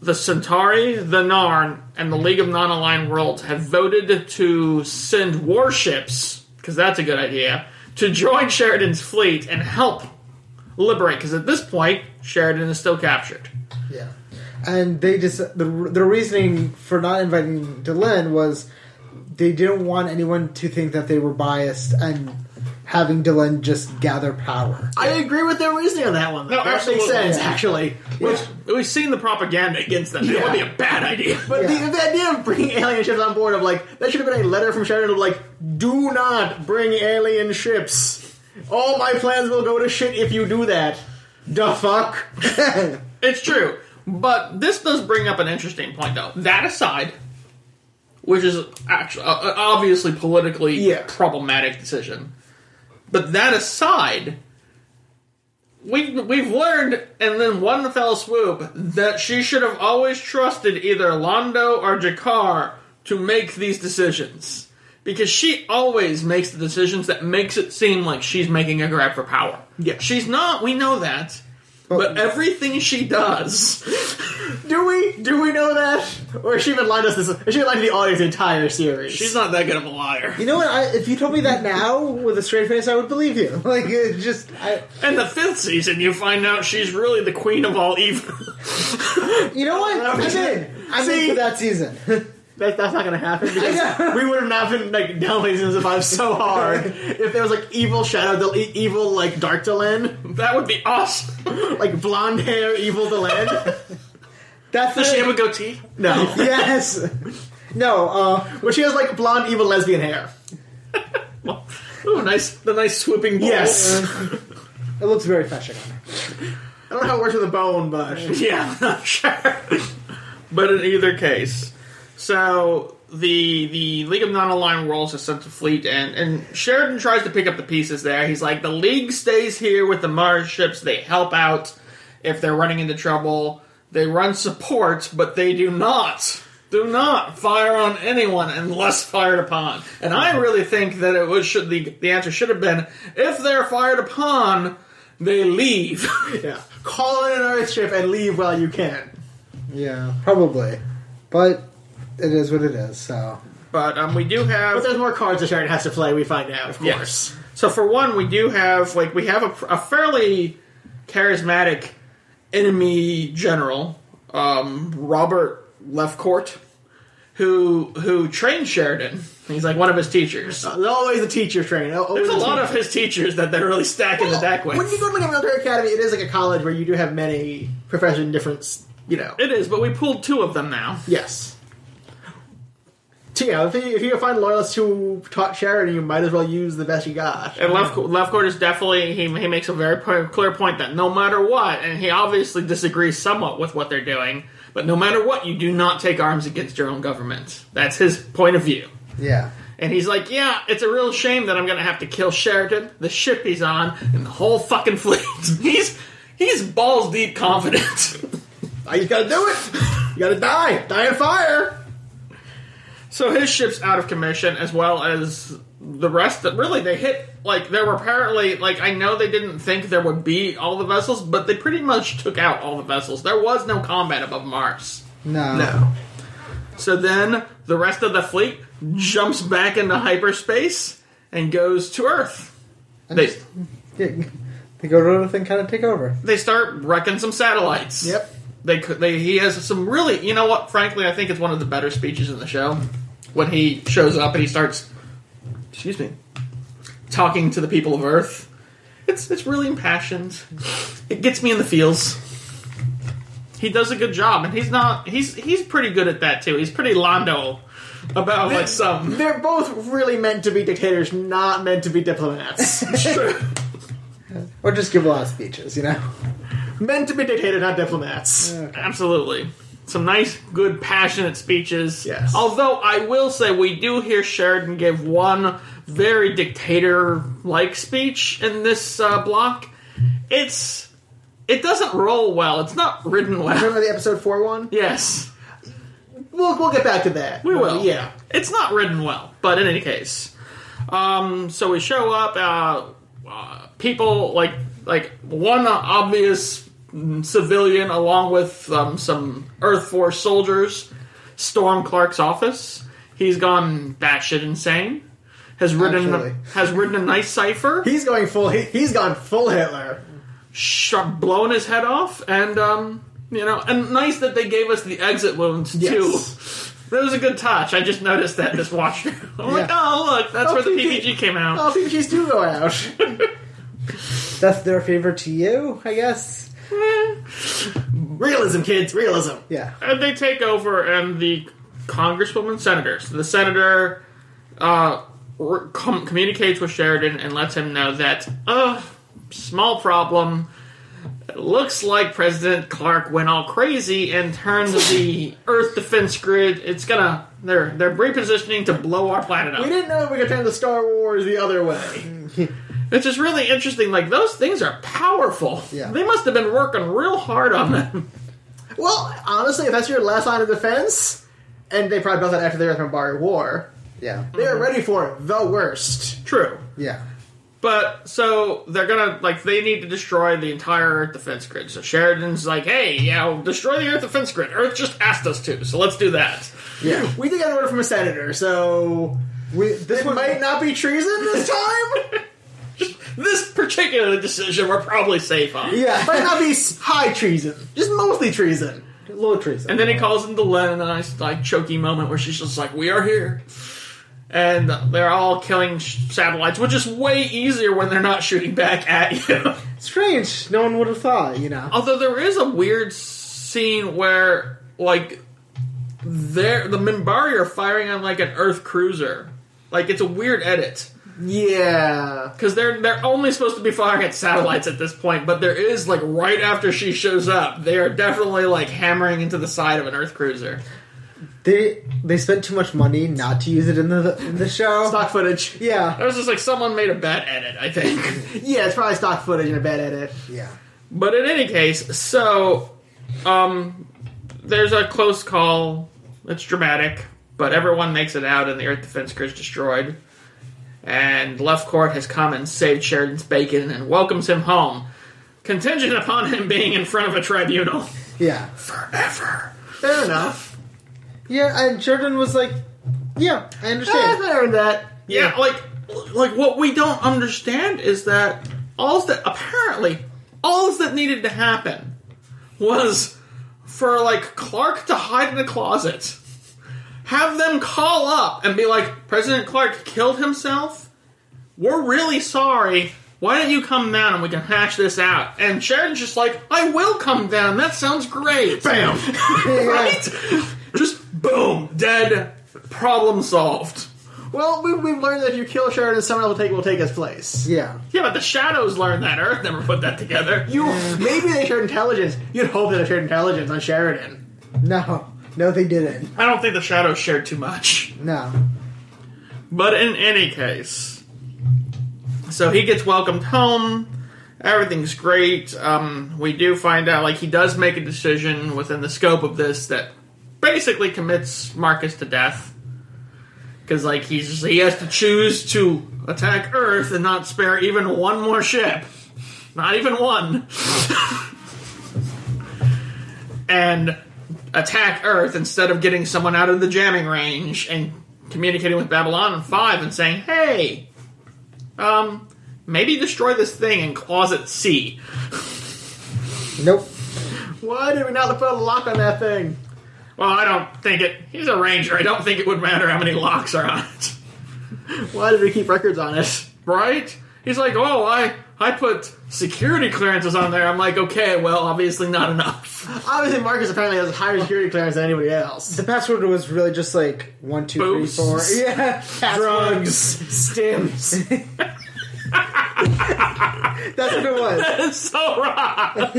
the Centauri, the Narn, and the League of Non-Aligned Worlds have voted to send warships because that's a good idea to join Sheridan's fleet and help liberate. Because at this point, Sheridan is still captured. Yeah. And they just the the reasoning for not inviting Delenn was they didn't want anyone to think that they were biased and having Delenn just gather power. I agree with their reasoning on that one. No, that absolutely. makes sense, Yeah. actually. Which, We've seen the propaganda against them. It would be a bad idea. but Yeah. the, the idea of bringing alien ships on board, of like, that should have been a letter from Sheridan of like, do not bring alien ships. All my plans will go to shit if you do that. The fuck? It's true. But this does bring up an interesting point, though. That aside, which is actually uh, uh, obviously politically Yeah. problematic decision, but that aside, we we've learned, and then one fell swoop, that she should have always trusted either Londo or G'Kar to make these decisions. Because she always makes the decisions that makes it seem like she's making a grab for power. Yeah. She's not, we know that. But everything she does, Do we do we know that? Or has she been lying to us this has she been lying to the audience the entire series? she's not that good of a liar. You know what? I, if you told me that now with a straight face, I would believe you. Like it just, I, In the fifth season, you find out she's really the queen of all evil. you know what? I'm in. I'm See? in for that season. That, that's not gonna happen because we would have not been like downplaying Season Five so hard if there was like evil Shadow, Del- e- evil like Dark Delenn, that would be awesome. like blonde hair evil Delenn. That's Does she it. have a goatee? No, Yes. No. Uh, where she has like blonde evil lesbian hair. Ooh, nice, the nice swooping bowl. Yes, it looks very fetching on her. I don't know how it works with a bone, but Yeah, I'm sure. but in either case, so the the League of Non-Aligned Worlds has sent a fleet, and and Sheridan tries to pick up the pieces there. He's like, the League stays here with the Mars ships. They help out if they're running into trouble. They run support, but they do not. Do not fire on anyone unless fired upon. And I mm-hmm. really think that it was should the the answer should have been if they're fired upon, they leave. yeah, call in an Earth ship and leave while you can. Yeah, probably. But it is what it is. So But um, we do have. But there's more cards that Sheridan has to play. We find out, of Yes. course. So for one, we do have like we have a, a fairly charismatic enemy general, um, Robert Lefcourt, who who trained Sheridan. He's like one of his teachers. There's always the teacher train. Always There's a the lot of his teachers that they're really stacking the deck with. When you go to like a military academy, it is like a college where you do have many profession in different, you know. It is, but we pulled two of them now. Yes. So yeah, if you, if you find loyalists who taught Sheridan, you might as well use the best you got. And Left Lefcourt is definitely he, he makes a very po- clear point that no matter what, and he obviously disagrees somewhat with what they're doing, but no matter what, you do not take arms against your own government. That's his point of view. yeah. And he's like, "Yeah, it's a real shame that I'm going to have to kill Sheridan, the ship he's on, and the whole fucking fleet." he's he's balls deep confident. Ah, I just gotta do it. You gotta die. Die in fire. So his ship's out of commission, as well as the rest. That really they hit like there were apparently like I know they didn't think there would be all the vessels, but they pretty much took out all the vessels. There was no combat above Mars. No. No. So then the rest of the fleet jumps back into hyperspace and goes to Earth. And They just- yeah, they go to Earth and kind of take over. they start wrecking some satellites. Yep. They could. They he has some really. You know what? Frankly, I think it's one of the better speeches in the show when he shows up and he starts. Excuse me. Talking to the people of Earth. It's it's really impassioned. It gets me in the feels. He does a good job, and he's not. He's he's pretty good at that too. He's pretty Londo about like some. They're both really meant to be dictators, not meant to be diplomats. True. or just give a lot of speeches. You know. Meant to be dictated, not diplomats. Absolutely. Some nice, good, passionate speeches. Yes. Although I will say we do hear Sheridan give one very dictator-like speech in this uh, block. It's it doesn't roll well. It's not written well. Remember the episode four one? Yes, We'll we'll get back to that. we will. Yeah. it's not written well, but in any case, um, so we show up. Uh, uh, people like like one obvious civilian, along with um, some Earth Force soldiers, storm Clark's office. He's gone batshit insane. Has written Actually. has written a nice cipher, He's going full. He, he's gone full Hitler. sh- blown his head off, and um, you know, and nice that they gave us the exit wounds Yes. too. That was a good touch. I just noticed that this watch. I'm like, oh look, that's Oh, where the PG. PPG came out. Oh, PPGs do go out. That's their favor to you, I guess. realism, kids, realism. Yeah. And they take over, and the congresswoman senators, the senator, uh, r- com- communicates with Sheridan and lets him know that, uh, small problem. It looks like President Clark went all crazy and turned the Earth defense grid. It's gonna they're they're repositioning to blow our planet up. We didn't know we could turn the Star Wars the other way. Which is really interesting. Like those things are powerful. Yeah. They must have been working real hard on them. Well, honestly, if that's your last line of defense, and they probably built that after the Earth-Minbari War, Yeah. they are mm-hmm. ready for the worst. True. Yeah. But so they're gonna like they need to destroy the entire Earth defense grid. So Sheridan's like, "Hey, yeah, destroy the Earth defense grid. Earth just asked us to, so let's do that." Yeah. We did get an order from a senator, so We, this might not be treason this time. This particular decision we're probably safe on. Yeah. might not be high treason, just mostly treason. low treason. And then he calls into Len in a nice like choky moment where she's just like, "We are here." And they're all killing sh- satellites, which is way easier when they're not shooting back at you. Strange. No one would have thought, you know. Although there is a weird scene where, like, they're, the Minbari are firing on like an Earth cruiser. Like it's a weird edit Yeah. because they're they're only supposed to be firing at satellites at this point, but there is like right after she shows up, they are definitely like hammering into the side of an Earth cruiser. They they spent too much money not to use it in the in the show. Stock footage. Yeah. There was just like someone made a bad edit, I think. Yeah, it's probably stock footage and a bad edit. Yeah. But in any case, so um, there's a close call. It's dramatic, but everyone makes it out, and the Earth Defense Crew is destroyed. And Lefcourt has come and saved Sheridan's bacon and welcomes him home, contingent upon him being in front of a tribunal Yeah. forever. Fair enough. Yeah, and Sheridan was like, "Yeah, I Eh, understand." fair in that. Yeah, like like what we don't understand is that all that apparently all that needed to happen was for like Clark to hide in a closet, have them call up and be like, President Clark killed himself. We're really sorry. Why don't you come down and we can hash this out? And Sheridan's just like, I will come down. That sounds great. Bam. Right? just boom, dead. Problem solved. well, we, we've learned that if you kill Sheridan, someone else will take will take his place. Yeah. Yeah, but the shadows learned that. Earth never put that together. You maybe they shared intelligence. You'd hope that they shared intelligence on Sheridan. No. No, they didn't. I don't think the shadows shared too much. No. But in any case, so he gets welcomed home. Everything's great. Um, we do find out, like, he does make a decision within the scope of this that basically commits Marcus to death. Because, like, he's he has to choose to attack Earth and not spare even one more ship. Not even one. and attack Earth instead of getting someone out of the jamming range and communicating with Babylon 5 and saying, hey, um, maybe destroy this thing in Closet C. Nope. Why did we not put a lock on that thing? Well, I don't think it. He's a ranger. I don't think it would matter how many locks are on it. Why did we keep records on it? Right? He's like, oh, I, I put security clearances on there. I'm like, okay, well, obviously not enough. Obviously, Marcus apparently has a higher security clearance than anybody else. The password was really just like one, two, three, Boosts. four. Yeah. Drugs, stims. That's what it was. It's so wrong.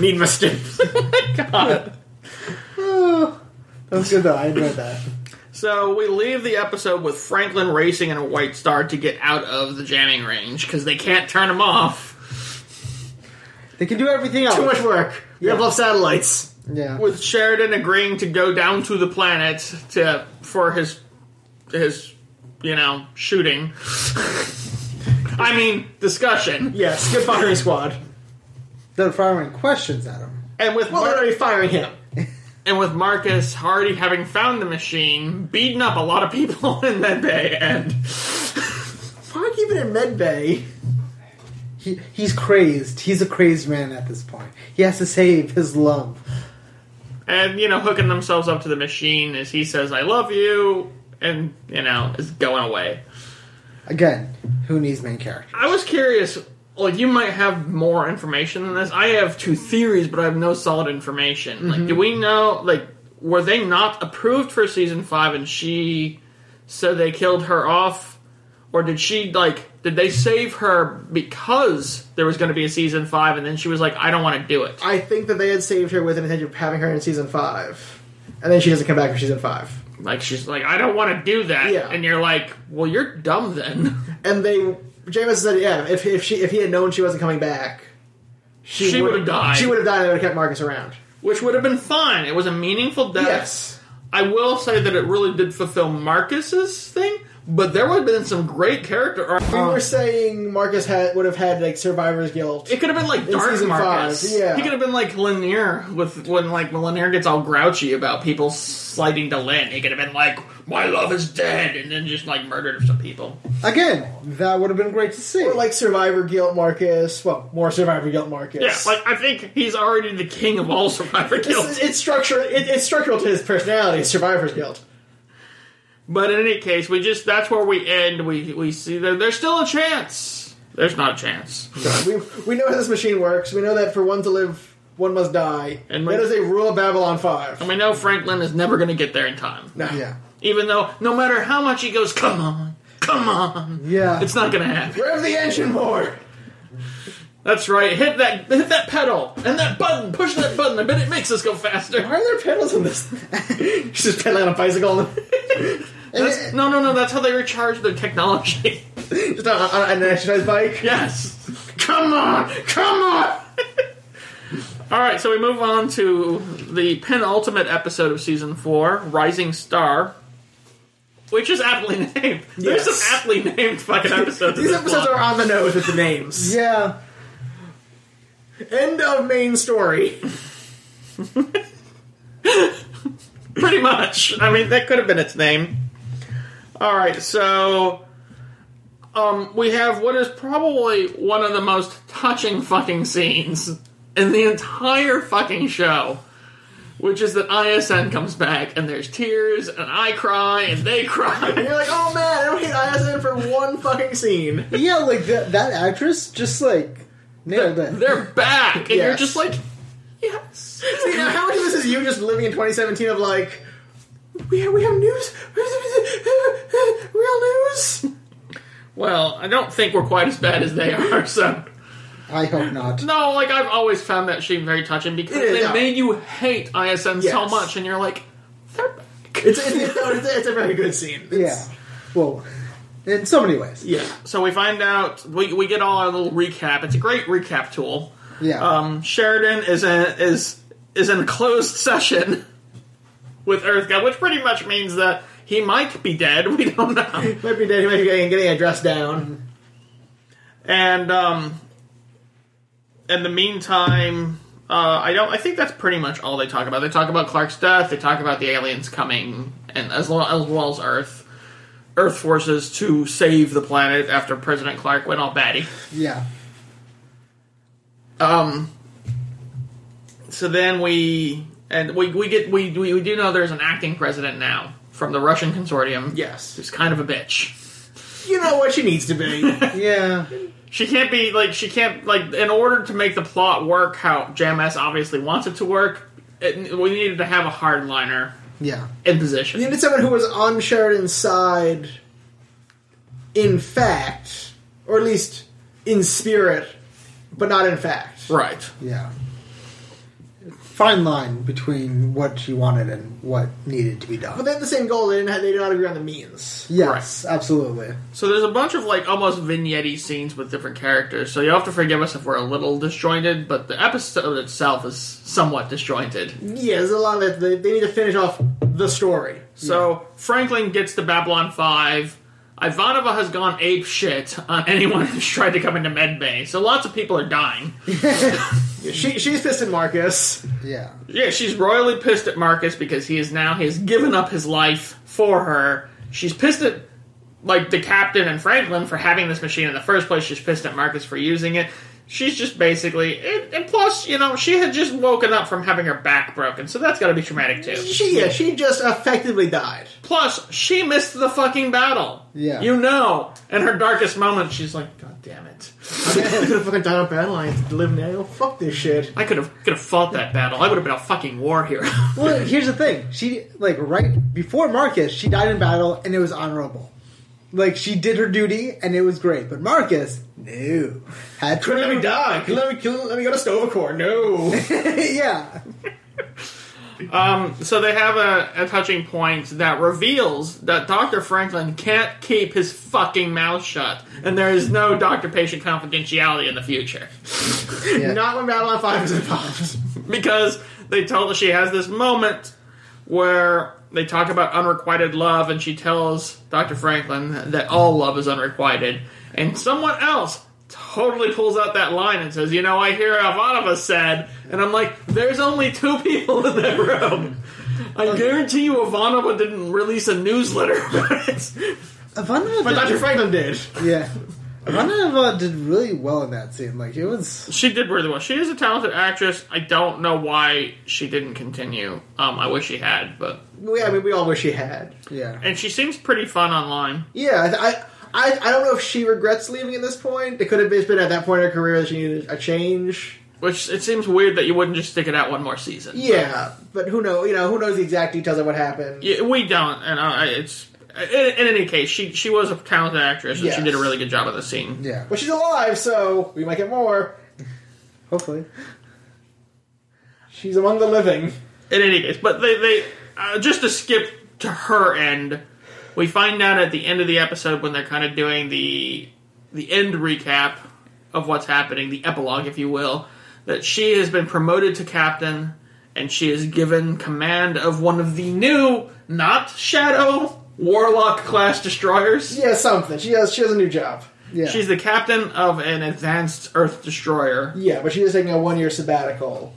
Mean mistake. Oh God. Oh, that was good though. I enjoyed that. So we leave the episode with Franklin racing in a white star to get out of the jamming range because they can't turn him off. They can do everything else. Too much work. We have love satellites. Yeah. With Sheridan agreeing to go down to the planet to for his his you know shooting. I mean discussion. Yes, good firing squad. They're firing questions at him. And with Well, Mar- they're already firing him. And with Marcus Hardy having found the machine, beating up a lot of people in that bay, and Why it in med bay? He he's crazed. He's a crazed man at this point. He has to save his love. and you know hooking themselves up to the machine as he says, "I love you," and you know is going away. Again, who needs main character? I was curious. Like you might have more information than this. I have two theories, but I have no solid information. Like, do mm-hmm. we know? Like, were they not approved for season five, and she said they killed her off, or did she like? Did they save her because there was going to be a season five, and then she was like, "I don't want to do it." I think that they had saved her with an intention of having her in season five, and then she doesn't come back for season five. Like she's like, "I don't want to do that," Yeah. and you're like, "Well, you're dumb then." And they, JMS said, yeah, if if she if he had known she wasn't coming back, She would- would've died. She would have died. and They would have kept Marcus around. Which would have been fine. It was a meaningful death. Yes. I will say that it really did fulfill Marcus's thing, but there would have been some great character arc. We were um, saying Marcus had would have had like survivor's guilt. It could have been like Dark season Marcus. five, yeah. He could have been like Lennier with when like when Lennier gets all grouchy about people sliding to Lynn. He could have been like, "My love is dead," and then just like murdered some people. Again, that would have been great to see. Or like survivor guilt Marcus. Well, more survivor guilt Marcus. Yeah, like I think he's already the king of all survivor guilt. it's, it's structural. It, it's structural to his personality. Survivor's guilt. But in any case, we just that's where we end. We we see that there's still a chance. There's not a chance. we we know how this machine works. We know that for one to live, one must die. And And we- that is a rule of Babylon Five. And we know Franklin is never going to get there in time. No. yeah. Even though, no matter how much he goes, come on, come on, Yeah. it's not going to happen. Rev the engine more. That's right. Hit that, hit that pedal and that button. Push that button. I bet it makes us go faster. Why are there pedals in this? She's just pedaling on a bicycle. That's, no, no, no. That's how they recharge their technology. just on, on an exercise bike. yes. Come on, come on. All right, so we move on to the penultimate episode of season four, Rising Star, which is aptly named. There's Yes. some aptly named fucking episodes. of These this episodes block. are on the nose with the names. Yeah. End of main story. Pretty much. I mean, that could have been its name. All right, so um, we have what is probably one of the most touching fucking scenes in the entire fucking show, which is that ISN comes back and there's tears and I cry and they cry And you're like, oh man, I don't hate ISN for one fucking scene. Yeah, like that, that actress just like nailed it. They're back, and you're just like, yes. See, now how much of this is you just living in 2017 of like, we have, we have news? Real news? Well, I don't think we're quite as bad as they are, so. I hope not. No, like I've always found that scene very touching because It is, they yeah. made you hate ISN so Yes. much, and you're like, they're back. It's, it's, it's, it's, it's a very good scene. Yeah. Well, in so many ways. Yeah. So we find out we, we get all our little recap. It's a great recap tool. Yeah. Um, Sheridan is in, is is in closed session with Earthgov, which pretty much means that he might be dead. We don't know. Might be dead, he might be getting, getting a dress down. And um, in the meantime, uh, I don't. I think that's pretty much all they talk about. They talk about Clark's death. They talk about the aliens coming, and as well as, well as Earth, Earth forces to save the planet after President Clark went all batty. Yeah. Um. So then we and we we get we we, we do know there's an acting president now from the Russian consortium. Yes. who's kind of a bitch. You know what she needs to be. Yeah. She can't be like she can't like in order to make the plot work how JMS obviously wants it to work. It, we needed to have a hardliner Yeah. in position. You needed someone who was on Sheridan's side in fact, or at least in spirit, but not in fact. Right. Yeah. Fine line between what she wanted and what needed to be done. But done. they have the same goal. They didn't. Have, they did not agree on the means. Yes, absolutely. So there's a bunch of like almost vignette scenes with different characters. So you have to forgive us if we're a little disjointed, but the episode itself is somewhat disjointed. Yeah, there's a lot of it. They, they need to finish off the story. So Franklin gets to Babylon 5. Ivanova has gone ape shit on anyone who's tried to come into medbay. So lots of people are dying. She she's pissed at Marcus. Yeah. Yeah, she's royally pissed at Marcus because he is now he has given up his life for her. She's pissed at like the captain and Franklin for having this machine in the first place. She's pissed at Marcus for using it. She's just basically, and, and plus, you know, she had just woken up from having her back broken, so that's got to be traumatic too. She yeah, she just effectively died. Plus, she missed the fucking battle. Yeah. you know. In her darkest moment, she's like, "God damn it! I could have fucking died on battle lines to live now. Fuck this shit. I could have could have fought that battle. I would have been a fucking war hero." Well, here's the thing. She like right before Marcus, she died in battle and it was honorable. Like she did her duty and it was great. But Marcus, no, had to let me die. Let me kill. Let me go to Sto-Vo-Kor. No. yeah, Um, so they have a, a touching point that reveals that Dr. Franklin can't keep his fucking mouth shut, and there is no doctor-patient confidentiality in the future. yeah. Not when Babylon Five is involved. because they tell her she has this moment where they talk about unrequited love, and she tells Dr. Franklin that all love is unrequited, and someone else totally pulls out that line and says, "You know, I hear Ivanova said," and I'm like, "There's only two people in that room." I guarantee you, Ivanova didn't release a newsletter about it. Ivanova But did, Dr. Franklin did. yeah, Ivanova did really well in that scene. Like it was, She did really well. She is a talented actress. I don't know why she didn't continue. Um, I wish she had, but We, I mean, we all wish she had. yeah, and she seems pretty fun online. Yeah, I, I, I don't know if she regrets leaving at this point. It could have been at that point in her career that she needed a change. Which it seems weird that you wouldn't just stick it out one more season. Yeah, but who knows? You know, who knows the exact details of what happened? Yeah, we don't, and it's in, in any case, she she was a talented actress and she did a really good job of the scene. yeah. But she's alive, so we might get more. Hopefully, She's among the living. In any case, but they they uh, just to skip to her end, we find out at the end of the episode when they're kind of doing the the end recap of what's happening, the epilogue, if you will, that she has been promoted to captain and she is given command of one of the new, not Shadow Warlock class destroyers. Yeah, something. She has she has a new job. yeah. She's the captain of an advanced Earth destroyer. Yeah, but she is taking a one year sabbatical.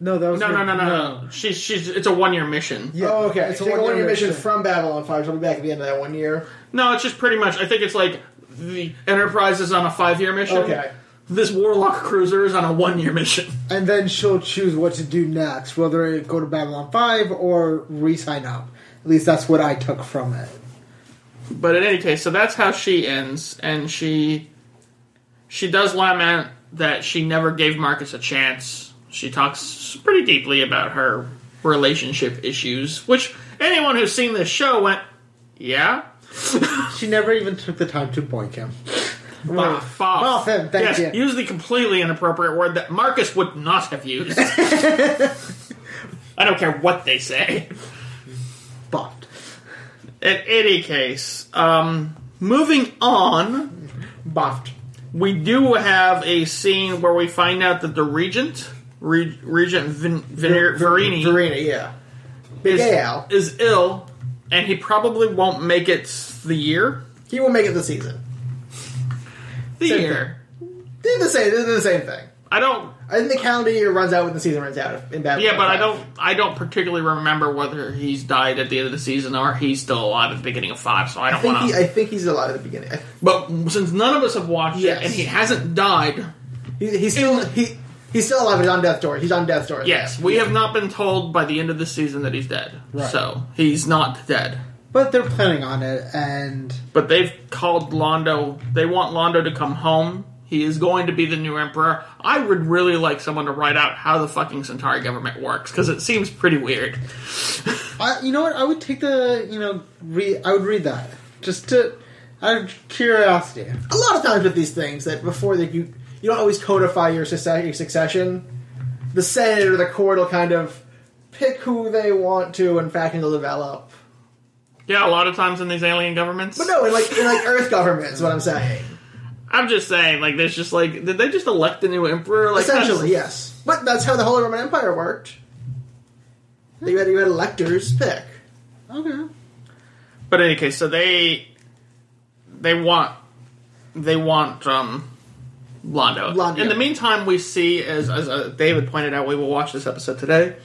no, that was No, her- no, no, no, no. She's she's it's a one year mission. Yeah, oh, okay. It's She's a a one year one-year mission mission. from Babylon 5. She'll be back at the end of that one year. No, it's just pretty much. I think it's like the Enterprise is on a five year mission. Okay. This Warlock cruiser is on a one year mission. and then she'll choose what to do next, whether it go to Babylon Five or re-sign up. At least that's what I took from it. But in any case, so that's how she ends, and she she does lament that she never gave Marcus a chance. She talks pretty deeply about her relationship issues, which anyone who's seen this show went, yeah. She never even took the time to boink him. Boff, boff. Boff him, thank yes, you. use the completely inappropriate word that Marcus would not have used. I don't care what they say. In any case, um, moving on, Boffed. we do have a scene where we find out that the regent, Re- Regent Vin- Vin- Virini, Verena, yeah. Big is, Al. is ill, and he probably won't make it the year. He will make it the season. The Same year. They're the same. They're the same thing. I don't. I think the calendar year runs out when the season runs out in Babylon. Yeah, but I don't. I don't particularly remember whether he's died at the end of the season or he's still alive at the beginning of five. So I don't want he, to. I think he's alive at the beginning. But since none of us have watched Yes. it and he hasn't died, He, he's still he he's still alive. He's on death's door. He's on death's door. yes, we have not been told by the end of the season that he's dead. Right. So he's not dead. But they're planning on it, and But they've called Londo. They want Londo to come home. He is going to be the new emperor. I would really like someone to write out how the fucking Centauri government works because it seems pretty weird. I, you know what? I would take the you know read. I would read that just to Out of curiosity. a lot of times with these things that before that you you don't always codify your, succe- succession. The Senate or the court will kind of pick who they want to, in fact, and they'll develop. Yeah, a lot of times in these alien governments. But no, in like in like Earth governments, is what I'm saying. I'm just saying, like, there's just like, did they just elect a new emperor? Like, Essentially, that's- yes. But that's how the Holy Roman Empire worked. They had, you had electors pick. Okay. But in any case, so they they want they want um Londo. Londo. In the meantime, we see as as uh, David pointed out, we will watch this episode today.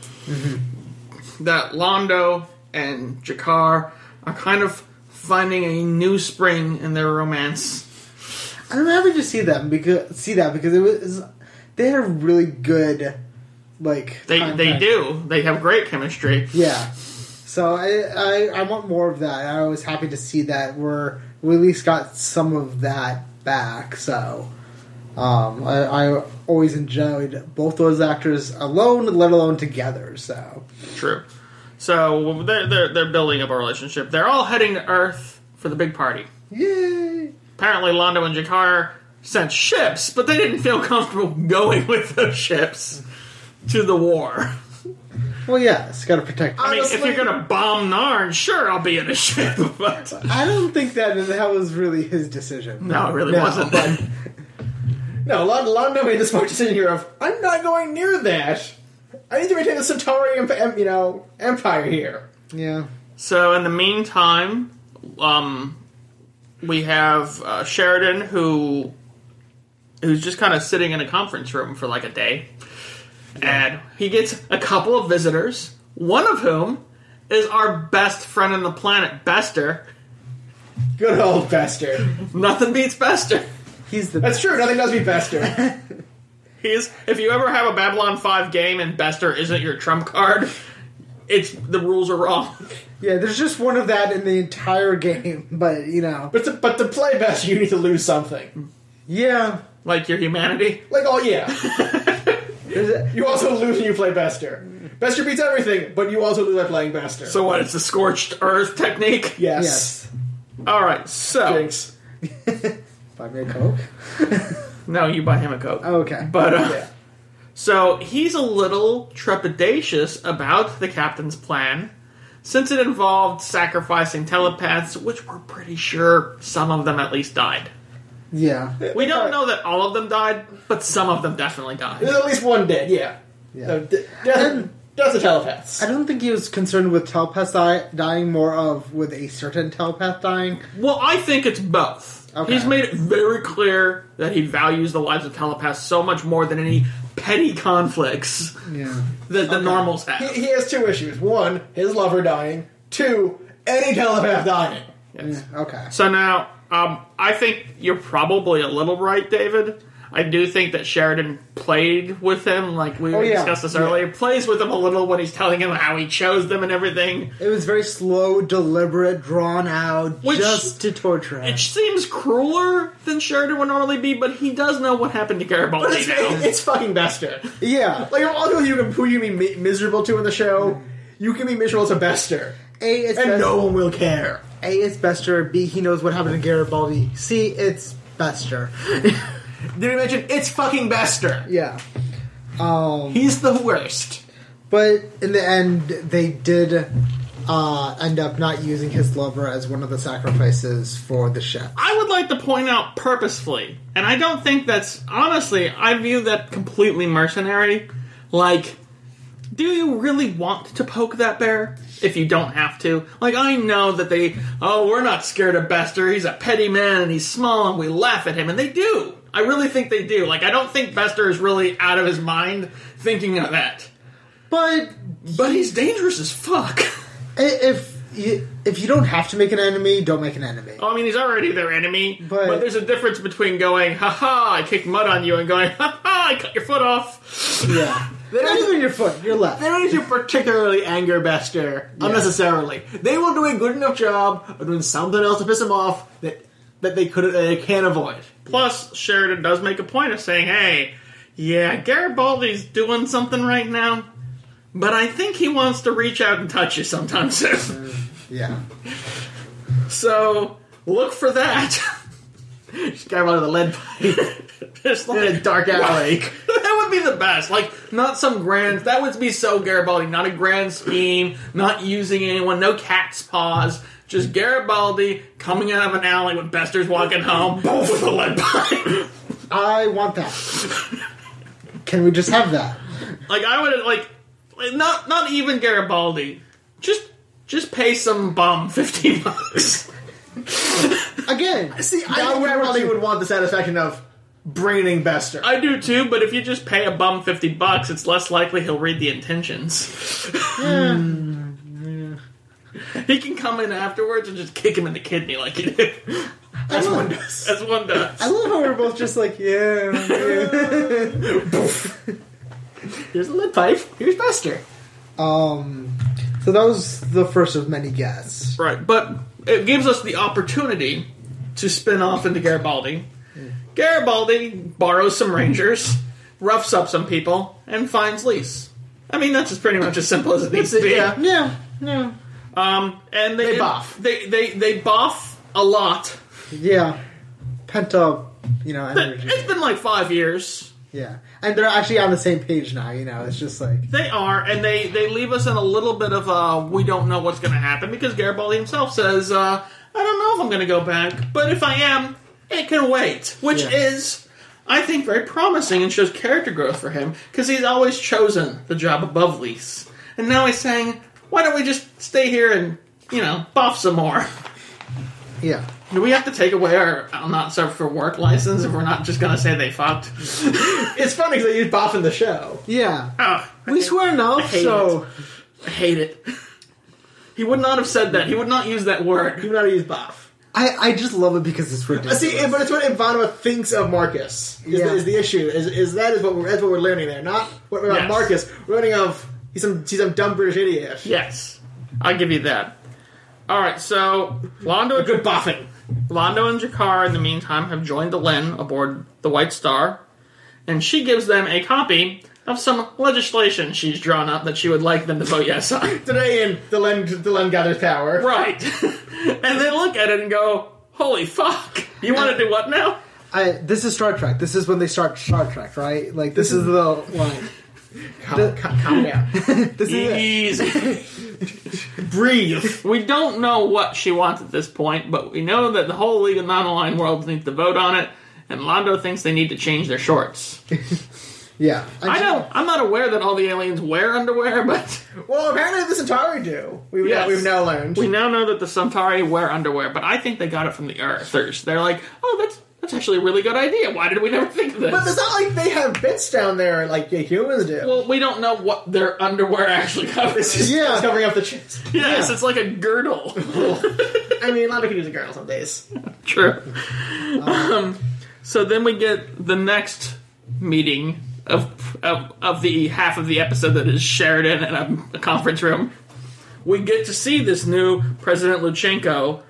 That Londo and G'Kar are kind of finding a new spring in their romance. I'm happy to see them because see that because it was they had a really good like They contact. they do. They have great chemistry. yeah. So I, I I want more of that. I was happy to see that we're we at least got some of that back. So um, I, I always enjoyed both those actors alone, let alone together. So True. So they're they're, they're building up a relationship. They're all heading to Earth for the big party. yay! Apparently Londo and G'Kar sent ships, but they didn't feel comfortable going with those ships to the war. Well, yeah, it's got to protect. I mean, if you're gonna bomb Narn, sure, I'll be in a ship, but I don't think that that was really his decision. no, it really No, wasn't. but- No, Lon- Londo made the smart decision here of I'm not going near that. I need to maintain the Centauri, you know, empire here. Yeah. so in the meantime, um, we have uh, Sheridan who who's just kind of sitting in a conference room for like a day, and he gets a couple of visitors. One of whom is our best friend on the planet, Bester. Good old Bester. Nothing beats Bester. He's the That's true. Nothing does beat Bester. He's if you ever have a Babylon Five game and Bester isn't your trump card, it's the rules are wrong. Yeah, there's just one of that in the entire game, but you know. But to, but to play best, you need to lose something. Yeah. Like your humanity. Like, oh yeah, you also lose when you play Bester. Bester beats everything, but you also lose by playing Bester. So what? It's the scorched earth technique. yes, yes. All right. So Jinx. Buy me a Coke. no, you buy him a coke. Okay. But uh, Yeah. So he's a little trepidatious about the captain's plan, since it involved sacrificing telepaths, which we're pretty sure some of them at least died. yeah. We don't know that all of them died, but some of them definitely died. There's at least one dead. Yeah. Yeah. No, d- death, death of telepaths. I don't think he was concerned with telepaths die- dying, more of with a certain telepath dying. Well, I think it's both. Okay. He's made it very clear that he values the lives of telepaths so much more than any petty conflicts Yeah. that the normals have. He, he has two issues. One, his lover dying. Two, any telepath dying. Yes. Okay. So now, um, I think you're probably a little right, David. I do think that Sheridan played with him, like we Oh, yeah. discussed this Yeah. earlier. Plays with him a little when he's telling him how he chose them and everything. It was very slow, deliberate, drawn out, Which- just to torture him. It seems crueler than Sheridan would normally be, but he does know what happened to But Garibaldi it's, now. it's fucking Bester. yeah. Like, all the people you can, who you can be mi- miserable to in the show, mm-hmm. you can be miserable to Bester. A, it's And Best- no one will care. A, it's Bester. B, he knows what happened to Garibaldi. C, it's Bester. Did we mention it's fucking Bester? yeah. Um, He's the worst. but in the end, they did uh, end up not using his lover as one of the sacrifices for the ship. I would like to point out purposefully, and I don't think that's honestly, I view that completely mercenary. Like, do you really want to poke that bear if you don't have to? Like, I know that they, oh, we're not scared of Bester. He's a petty man and he's small and we laugh at him, and they do. I really think they do. Like, I don't think Bester is really out of his mind thinking of that. But But he's dangerous as fuck. if you, if you don't have to make an enemy, don't make an enemy. Well, I mean, he's already their enemy, but, But- there's a difference between going, ha ha, I kicked mud on you, and going, ha ha, I cut your foot off. Yeah. They don't even your foot, your left. They don't need to particularly anger Bester unnecessarily. They will do a good enough job of doing something else to piss him off that that they could they can't avoid. Plus, Sheridan does make a point of saying, hey, yeah, Garibaldi's doing something right now, but I think he wants to reach out and touch you sometime soon. Yeah. so, look for that. Just got out of the lead pipe Just in a dark alley. that would be the best. Like, not some grand. That would be so Garibaldi. Not a grand scheme. Not using anyone. No cat's paws. Just Garibaldi coming out of an alley with Bester's walking home with a lead pipe. I want that. Can we just have that? like, I would like, like, not not even Garibaldi. Just just pay some bum fifteen bucks. Again, See, I that think would everybody would want the satisfaction of braining Bester. I do too, but if you just pay a bum fifty bucks, it's less likely he'll read the intentions. Hmm. He can come in afterwards and just kick him in the kidney like he did. As one does. As one does. I love how we're both just like, yeah, yeah. Here's a lead pipe. Here's Bester. um, so that was the first of many guests. Right, but it gives us the opportunity to spin off into Garibaldi. Garibaldi borrows some rangers, roughs up some people, and finds Lise. I mean, that's just pretty much as simple as it needs to be. Yeah. Yeah, yeah, Um, and they, They boff. They they they boff a lot. yeah. Pent up, you know, energy. It's been like five years. Yeah, and they're actually on the same page now. You know, it's just like, They are, and they they leave us in a little bit of a we don't know what's going to happen because Garibaldi himself says, uh, "I don't know if I'm going to go back, but if I am, it can wait," which Yeah. is, I think, very promising and shows character growth for him because he's always chosen the job above Lise, and now he's saying, "Why don't we just stay here and you know buff some more?" yeah. Do we have to take away our "I'll not serve for work" license if we're not just going to say they fucked? It's funny because they use Boff in the show. Yeah, Ugh, we swear enough, hate so I hate it. He would not have said that. He would not use that word. He would not to use Boff. I, I just love it because it's ridiculous. See, but it's what Ivanova thinks of Marcus. Is, Yeah. the, is the issue? Is, is that is what we're that's what we're learning there? Not what about Yes. Marcus. We're learning of he's some he's some dumb British idiot. Yes, I'll give you that. All right, so Londo, A good boffing. Londo and G'Kar, in the meantime, have joined Delenn aboard the White Star, and she gives them a copy of some legislation she's drawn up that she would like them to vote yes on. Today in Delenn the Len gathers power. Right, and they look at it and go, "Holy fuck! You want to do what now?" I, this is Star Trek. This is when they start Star Trek, right? Like this is the line. Calm, calm, calm down. This is it. Easy. Breathe. We don't know what she wants at this point, but we know that the whole League of Non-Aligned Worlds needs to vote on it, and Londo thinks they need to change their shorts. Yeah, I don't. I'm not aware that all the aliens wear underwear, but Well, apparently the Centauri do. We've Yes. now, we've now learned. we now know that the Centauri wear underwear. But I think they got it from the Earthers. They're like, oh, that's that's actually a really good idea. Why did we never think of this? but it's not like they have bits down there like the humans do. well, we don't know what their underwear actually covers. Yeah. It's covering up the chest. yes, it's like a girdle. I mean, Londo could use a girdle some days. True. Um, so then we get the next meeting of, of of the half of the episode that is Sheridan in a, a conference room. We get to see this new President Luchenko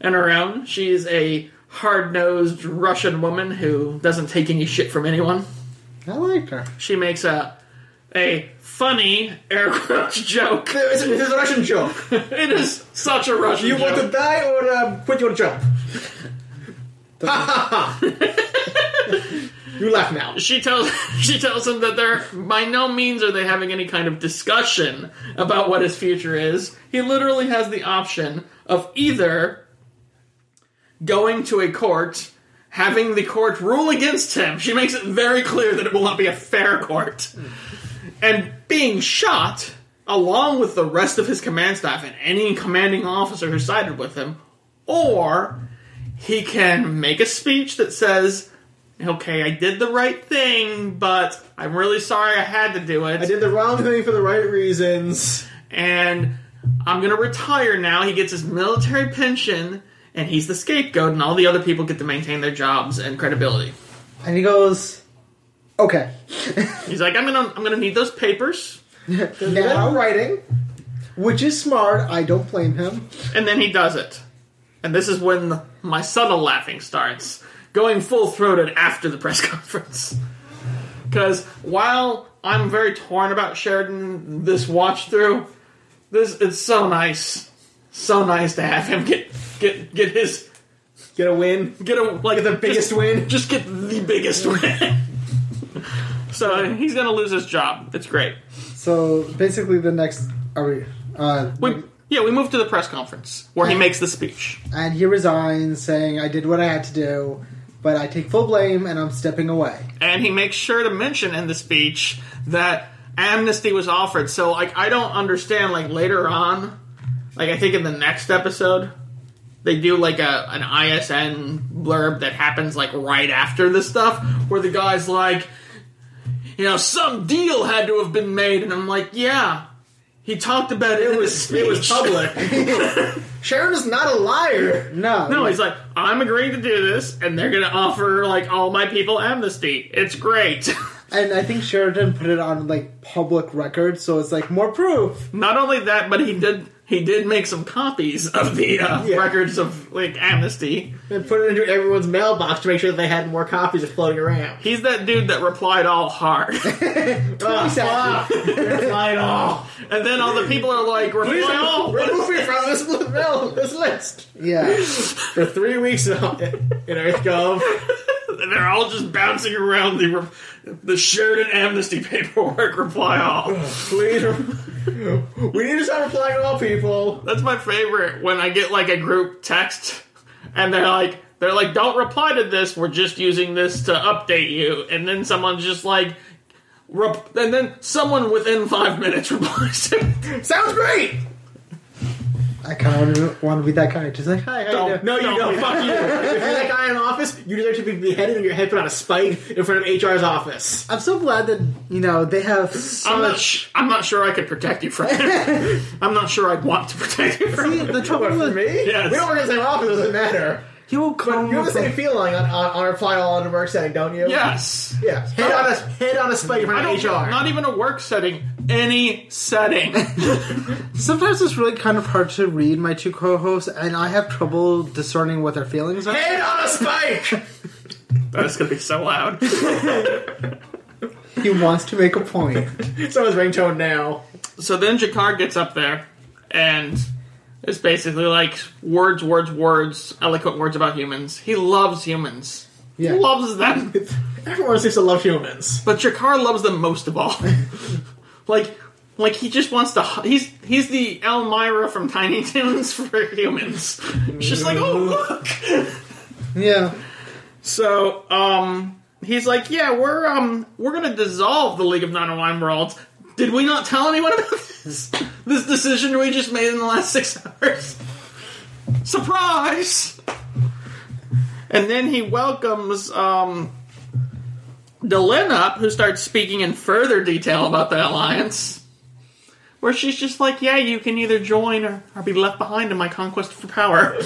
and around. She is a hard nosed Russian woman who doesn't take any shit from anyone. I liked her. She makes a a funny air quotes joke. It's, it's a Russian joke. It is such a Russian joke. You joke. want to die or uh, quit? You want to jump? Ha ha ha! You laugh now. she tells she tells him that they're by no means are they having any kind of discussion about what his future is. He literally has the option of either going to a court, having the court rule against him. She makes it very clear that it will not be a fair court. And being shot along with the rest of his command staff and any commanding officer who sided with him, or he can make a speech that says, okay, I did the right thing, but I'm really sorry I had to do it. I did the wrong thing for the right reasons. and I'm gonna retire now. He gets his military pension, and he's the scapegoat, and all the other people get to maintain their jobs and credibility. And he goes, "Okay, He's like, I'm gonna, I'm gonna need those papers, Now now," writing. which is smart. I don't blame him. and then he does it. And this is when my subtle laughing starts, going full throated after the press conference. Because while I'm very torn about Sheridan this watch through, this it's so nice, so nice to have him get get get his Get a win. Get a like the biggest win. Just get the biggest win. so he's gonna lose his job. It's great. So basically, the next are we? Uh, We, yeah, we move to the press conference where he makes the speech. and he resigns, saying, "I did what I had to do, but I take full blame, and I'm stepping away." and he makes sure to mention in the speech that amnesty was offered. So, like, I don't understand. Like later on, like I think in the next episode, they do like a an ISN blurb that happens like right after this stuff, where the guy's like, you know, some deal had to have been made, and I'm like, yeah. He talked about it. It was it was public. Sharon is not a liar. No, No, he's like, I'm agreeing to do this, and they're gonna offer like all my people amnesty. It's great. and I think Sheridan put it on like public record, so it's like more proof. Not only that, but he did he did make some copies of the uh, Yeah. records of like amnesty. And put it into everyone's mailbox to make sure that they had more copies of floating around. He's that dude that replied all hard, Oh, fuck. Reply all. and then all the people are like, reply Please all. remove me from this, mail- this list. Yeah, For three weeks in EarthGov. And they're all just bouncing around the re- the Sheridan amnesty paperwork. Reply all. Please. We need to start replying to all people. That's my favorite when I get like a group text and they're like they're like don't reply to this we're just using this to update you and then someone's just like rep- and then someone within 5 minutes replies to. Sounds great. I kind of want to be that guy. Just like, hi, how you doing? No, you don't. Fuck you. If you're that guy in office, you deserve to be beheaded and your head put on a spike in front of HR's office. I'm so glad that you know they have such. I'm not sh- I'm not sure I could protect you from it. I'm not sure I'd want to protect you from See, it. the trouble with me? Yes. We don't work in the same office, it doesn't matter. He will But you have the same feeling on, on, on reply all in a work setting, don't you? Yes. Yes. Head on a, head on a spike in I don't HR. not even a work setting, any setting. Sometimes it's really kind of hard to read my two co-hosts, and I have trouble discerning what their feelings are. Head on a spike! that is going to be so loud. He wants to make a point. so is ringtone now. So then G'Kar gets up there and it's basically like words, words, words, eloquent words about humans. He loves humans. Yeah. He loves them. Everyone seems to love humans. But G'Kar loves them most of all. like like he just wants to he's he's the Elmyra from Tiny Toons for humans. She's like, "Oh, look." Yeah. So, um, he's like, "Yeah, we're um, we're gonna dissolve the League of Non-Aligned Worlds." Did we not tell anyone about this? This decision we just made in the last six hours. Surprise! And then he welcomes um, Delenn up, who starts speaking in further detail about the alliance. Where she's just like, "Yeah, you can either join or, or be left behind in my conquest for power."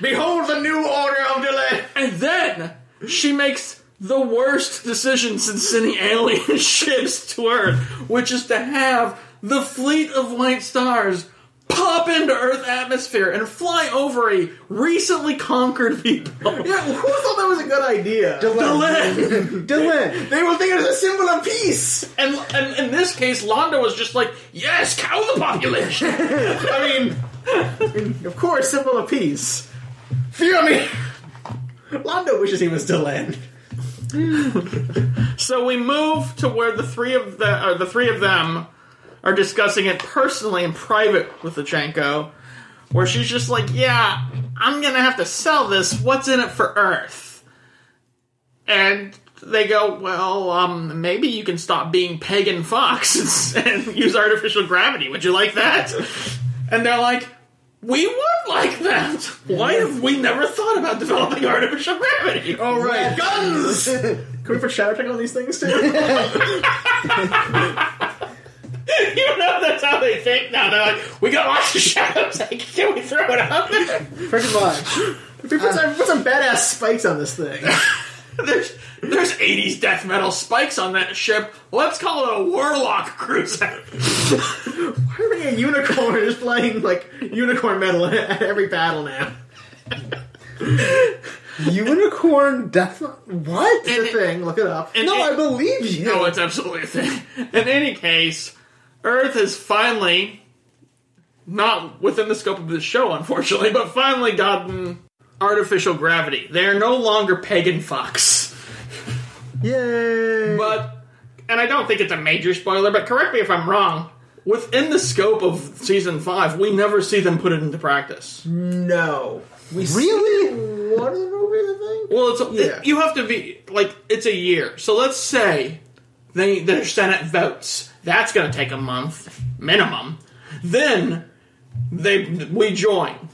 Behold the new order of delay! And then she makes the worst decision since sending alien ships to Earth, which is to have the fleet of white stars pop into Earth atmosphere and fly over a recently conquered people. Yeah, who thought that was a good idea? Delenn. Delenn. They will think it was a symbol of peace! And, and in this case, Londo was just like, yes, cow the population. I mean, of course, symbol of peace. Fear me! Londo wishes he was still in. So we move to where the three of the uh, the three of them are discussing it personally in private with Luchenko, where she's just like, "Yeah, I'm gonna have to sell this. What's in it for Earth?" And they go, "Well, um, maybe you can stop being pagan fox and, and use artificial gravity. Would you like that?" And they're like. We would like that. Why have we never thought about developing artificial gravity? All right, guns! Can we put shadow tech on these things too? You know that's how they think now. They're like, we got lots of shadows. Like, can we throw it out there? Pretty much. we put uh, some, put some badass spikes on this thing. There's there's 80s death metal spikes on that ship. Let's call it a warlock cruiser. Why are we a unicorn just playing like unicorn metal at every battle now? Unicorn death. What? It's a thing. Look it up. And no, it- I believe you. No, it's absolutely a thing. In any case, Earth is finally not within the scope of this show, unfortunately, but finally gotten artificial gravity. They are no longer pagan fucks. Yay! But, and I don't think it's a major spoiler, but correct me if I'm wrong. Within the scope of season five, we never see them put it into practice. No. We Really? see one of the movies, I think. Well, it's a, Yeah. it- you have to be like it's a year. So let's say they their Senate votes. That's going to take a month minimum. Then they we join.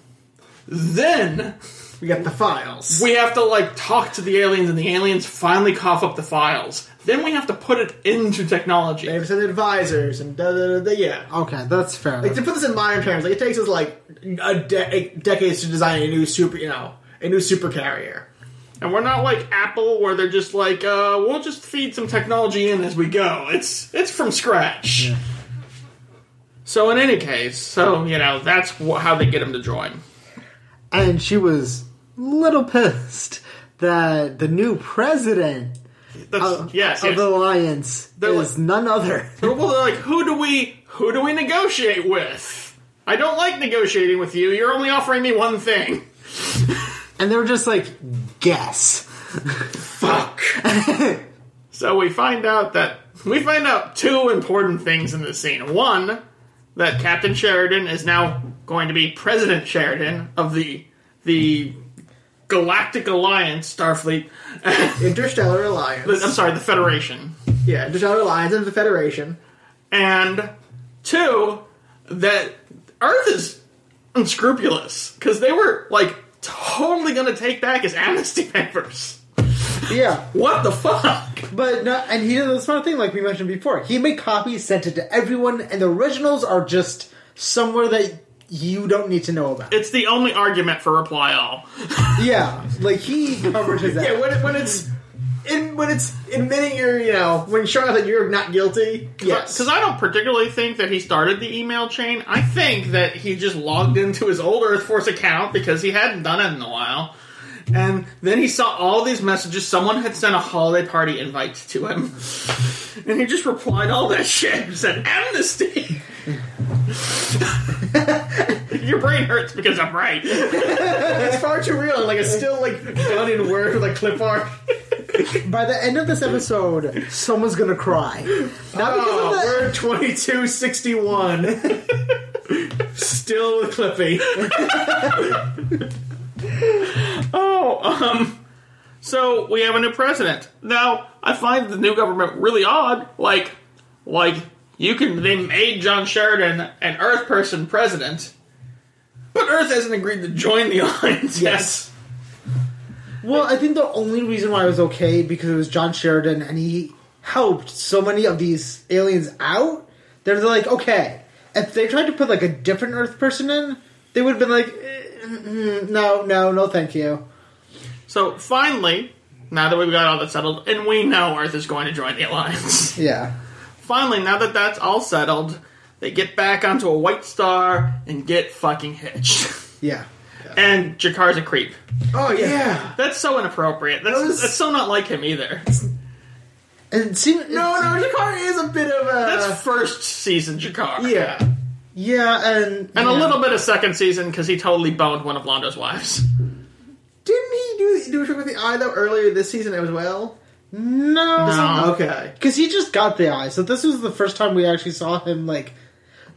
Then We got the files. we have to like talk to the aliens, and the aliens finally cough up the files. Then we have to put it into technology. They have sent advisors and da da da. da yeah. okay, that's fair. Like to put this in modern terms, like it takes us like a de- decades to design a new super, you know, a new super carrier. And we're not like Apple, where they're just like, uh, we'll just feed some technology in as we go. It's it's from scratch. So in any case, so you know that's wh- how they get them to join. and she was a little pissed that the new president of, yes, of yes. the alliance They're is like- none other. well, they're like, who do we who do we negotiate with? I don't like negotiating with you. You're only offering me one thing. And they were just like, guess. Fuck. So we find out that we find out two important things in this scene. One, that Captain Sheridan is now going to be President Sheridan of the the Galactic Alliance Starfleet. Interstellar Alliance. I'm sorry, the Federation. Yeah, Interstellar Alliance and the Federation. And two, that Earth is unscrupulous because they were like totally going to take back his amnesty papers. Yeah. What the fuck? But no, and he did the smart thing, like we mentioned before. He made copies, sent it to everyone, and the originals are just somewhere that you don't need to know about. It's the only argument for reply all. yeah, like he covered his ass. Yeah, when, it, when it's in when it's admitting you're, you know, when showing out that you're not guilty. Yes, Because I don't particularly think that he started the email chain. I think that he just logged into his old Earth Force account because he hadn't done it in a while. And then he saw all these messages. Someone had sent a holiday party invite to him. And he just replied all that shit and said, Amnesty! Your brain hurts because I'm right. it's far too real. and, Like it's still like done in Word with like clip art. By the end of this episode, someone's gonna cry. Not because Oh, of the, Word twenty two sixty one. Still with Clippy. Oh, um. So we have a new president. Now, I find the new government really odd. Like, like you can they made John Sheridan an Earth person president, but Earth hasn't agreed to join the alliance. Yes. well, I think the only reason why it was okay because it was John Sheridan and he helped so many of these aliens out. They're like, okay, if they tried to put like a different Earth person in, they would have been like, eh, no, no, no, thank you. So finally, now that we've got all that settled, and we know Earth is going to join the alliance. Yeah. Finally, now that that's all settled, they get back onto a white star and get fucking hitched. Yeah. and G'Kar's a creep. Oh yeah. That's so inappropriate. That's, That was- that's so not like him either. And seemed, No, no, G'Kar is a bit of a. That's first season G'Kar. yeah. yeah, and And a little bit of second season because he totally boned one of Londo's wives. Didn't he do do a trick with the eye though earlier this season as well? No, No. Okay. because he just got the eye. So this was the first time we actually saw him like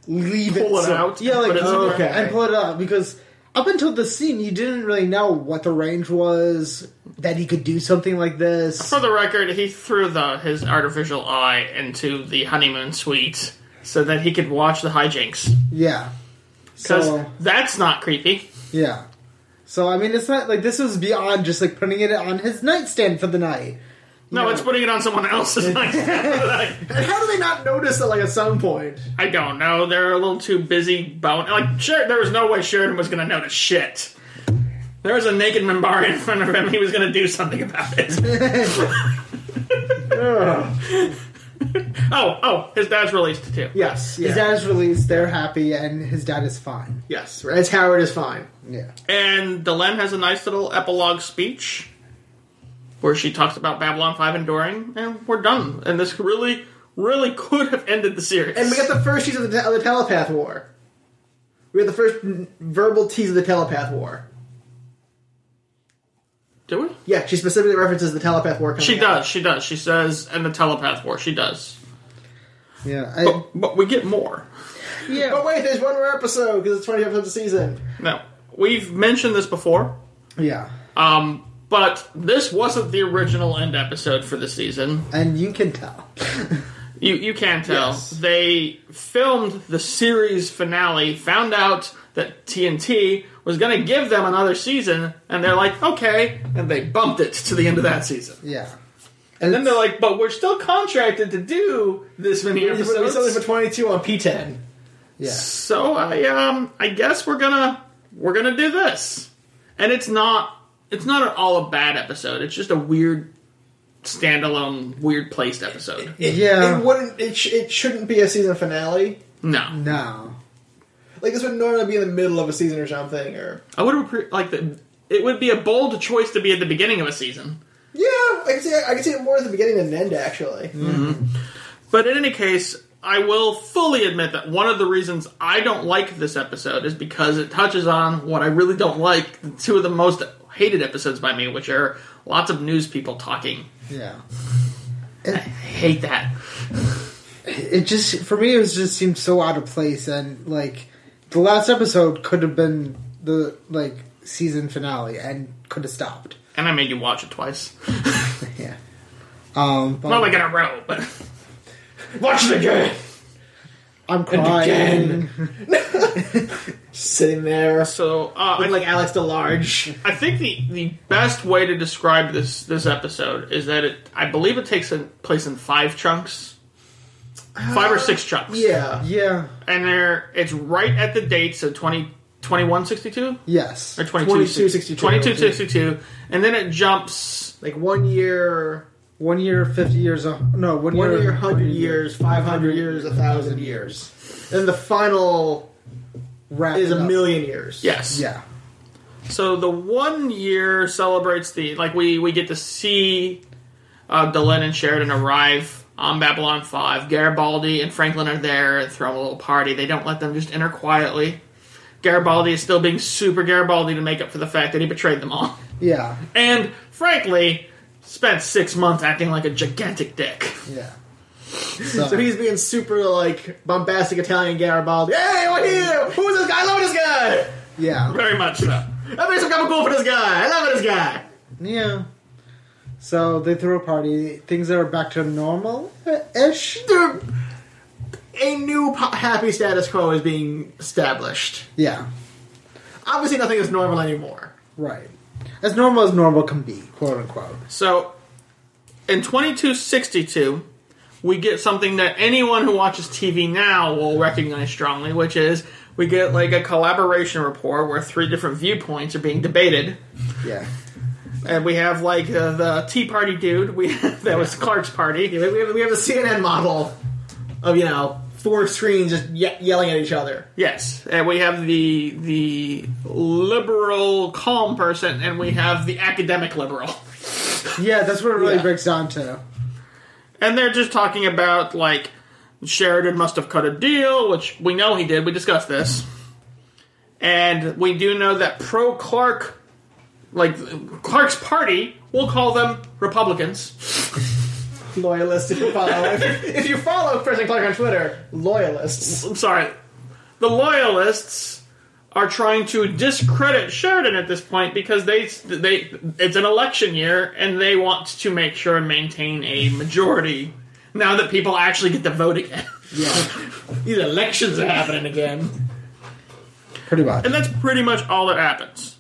leave Pull it so- out, Yeah, like put it somewhere. okay, and pull it out because up until the scene, you didn't really know what the range was that he could do something like this. For the record, he threw the his artificial eye into the honeymoon suite so that he could watch the hijinks. Yeah. Because So that's not creepy. yeah. So I mean, it's not like this was beyond just like putting it on his nightstand for the night. No, it's putting it on someone else's nightstand. And how do they not notice that like at some point? I don't know. They're a little too busy bone. Like, sure, there was no way Sheridan was going to notice shit. There was a naked Minbari in front of him. He was going to do something about it. oh, oh, his dad's released too. Yes. Yeah. His dad's released. They're happy, and his dad is fine. yes. Rance Howard is fine. Yeah. And Delenn has a nice little epilogue speech where she talks about Babylon 5 enduring, and we're done. And this really, really could have ended the series. And we got the first tease of the, of the Telepath War. We had the first n- verbal tease of the telepath war. Do we? Yeah, she specifically references the telepath war. Coming She out. does. She does. She says, and the telepath war. She does. Yeah, I, But, but we get more. yeah. But wait, there's one more episode because it's 20 episodes a season. Now, we've mentioned this before, yeah, um, but this wasn't the original end episode for the season. and you can tell. You you can tell Yes. they filmed the series finale, found out that TNT was going to give them another season, and they're like, okay, and they bumped it to the end of that season. yeah, And then they're like, but we're still contracted to do this many We put something episodes. for 22 on PTEN. yeah, So I um I guess we're gonna we're gonna do this, and it's not it's not at all a bad episode. It's just a weird standalone, weird placed episode. It, Yeah. It wouldn't. It, sh- it shouldn't be a season finale. No, no, Like this would normally be in the middle of a season or something. Or I would have like the. It would be a bold choice to be at the beginning of a season. yeah, I can see. I can see it more at the beginning than end. Actually, mm-hmm. But in any case, I will fully admit that one of the reasons I don't like this episode is because it touches on what I really don't like. Two of the most hated episodes by me, which are lots of news people talking. yeah. I hate that. It just for me, it was just seemed so out of place, and like the last episode could have been the like season finale and could have stopped. And I made you watch it twice. Yeah. Um, but Not like in a row, but watch it again. I'm crying. Sitting there, so uh, I, like Alex DeLarge. I think the the best way to describe this this episode is that it I believe it takes in, place in five chunks, five or six chunks. Yeah, Yeah. and there it's right at the date, so 20, 2162 Yes. or 2262. 2262 and then it jumps like one year, One year, fifty years. uh, No, one, one year, year, hundred years, five hundred years, a thousand years, and the final Wrap is a up. million years. yes Yeah. so the one year celebrates the like we we get to see uh Delenn and Sheridan arrive on Babylon 5 Garibaldi and Franklin are there and throw a little party they don't let them just enter quietly Garibaldi is still being super Garibaldi to make up for the fact that he betrayed them all Yeah. and frankly spent six months acting like a gigantic dick. Yeah. So he's being super like bombastic Italian Garibaldi. Hey, what here? Who's this guy? I love this guy. Yeah. Very much so. I made some kind of cool for this guy. I love this guy. Yeah. So they throw a party. Things are back to normal ish. A new po- happy status quo is being established. Yeah. Obviously, nothing is normal anymore. Right. As normal as normal can be, quote unquote. So, in 2262, we get something that anyone who watches TV now will recognize strongly, which is we get like a collaboration report where three different viewpoints are being debated. Yeah. And we have like uh, the Tea Party dude, we that was Clark's party. Yeah, we have, we have the CNN model of you know four screens just ye- yelling at each other. Yes, and we have the the liberal calm person, and we have the academic liberal, Yeah, that's what it really Yeah. breaks down to. And they're just talking about like Sheridan must have cut a deal, which we know he did. We discussed this, and we do know that pro Clark, like Clark's party, we'll call them Republicans. Loyalists, if you follow, if, if you follow President Clark on Twitter, loyalists. I'm sorry, the loyalists are trying to discredit Sheridan at this point because they they it's an election year and they want to make sure and maintain a majority now that people actually get to vote again. Yeah. These elections are happening again. Pretty much. And that's pretty much all that happens.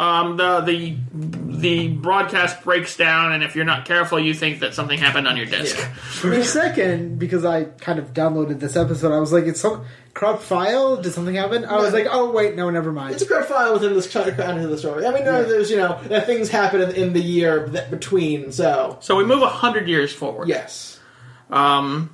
Um, the the the broadcast breaks down, and if you're not careful, you think that something happened on your disk. For a second, because I kind of downloaded this episode, I was like, "It's some corrupt file. Did something happen?" I was like, "Oh wait, no, never mind." It's a correct file within this kind of the story. I mean, no, Yeah. there's you know that things happen in, in the year that between. So So we move hundred years forward. yes, Um,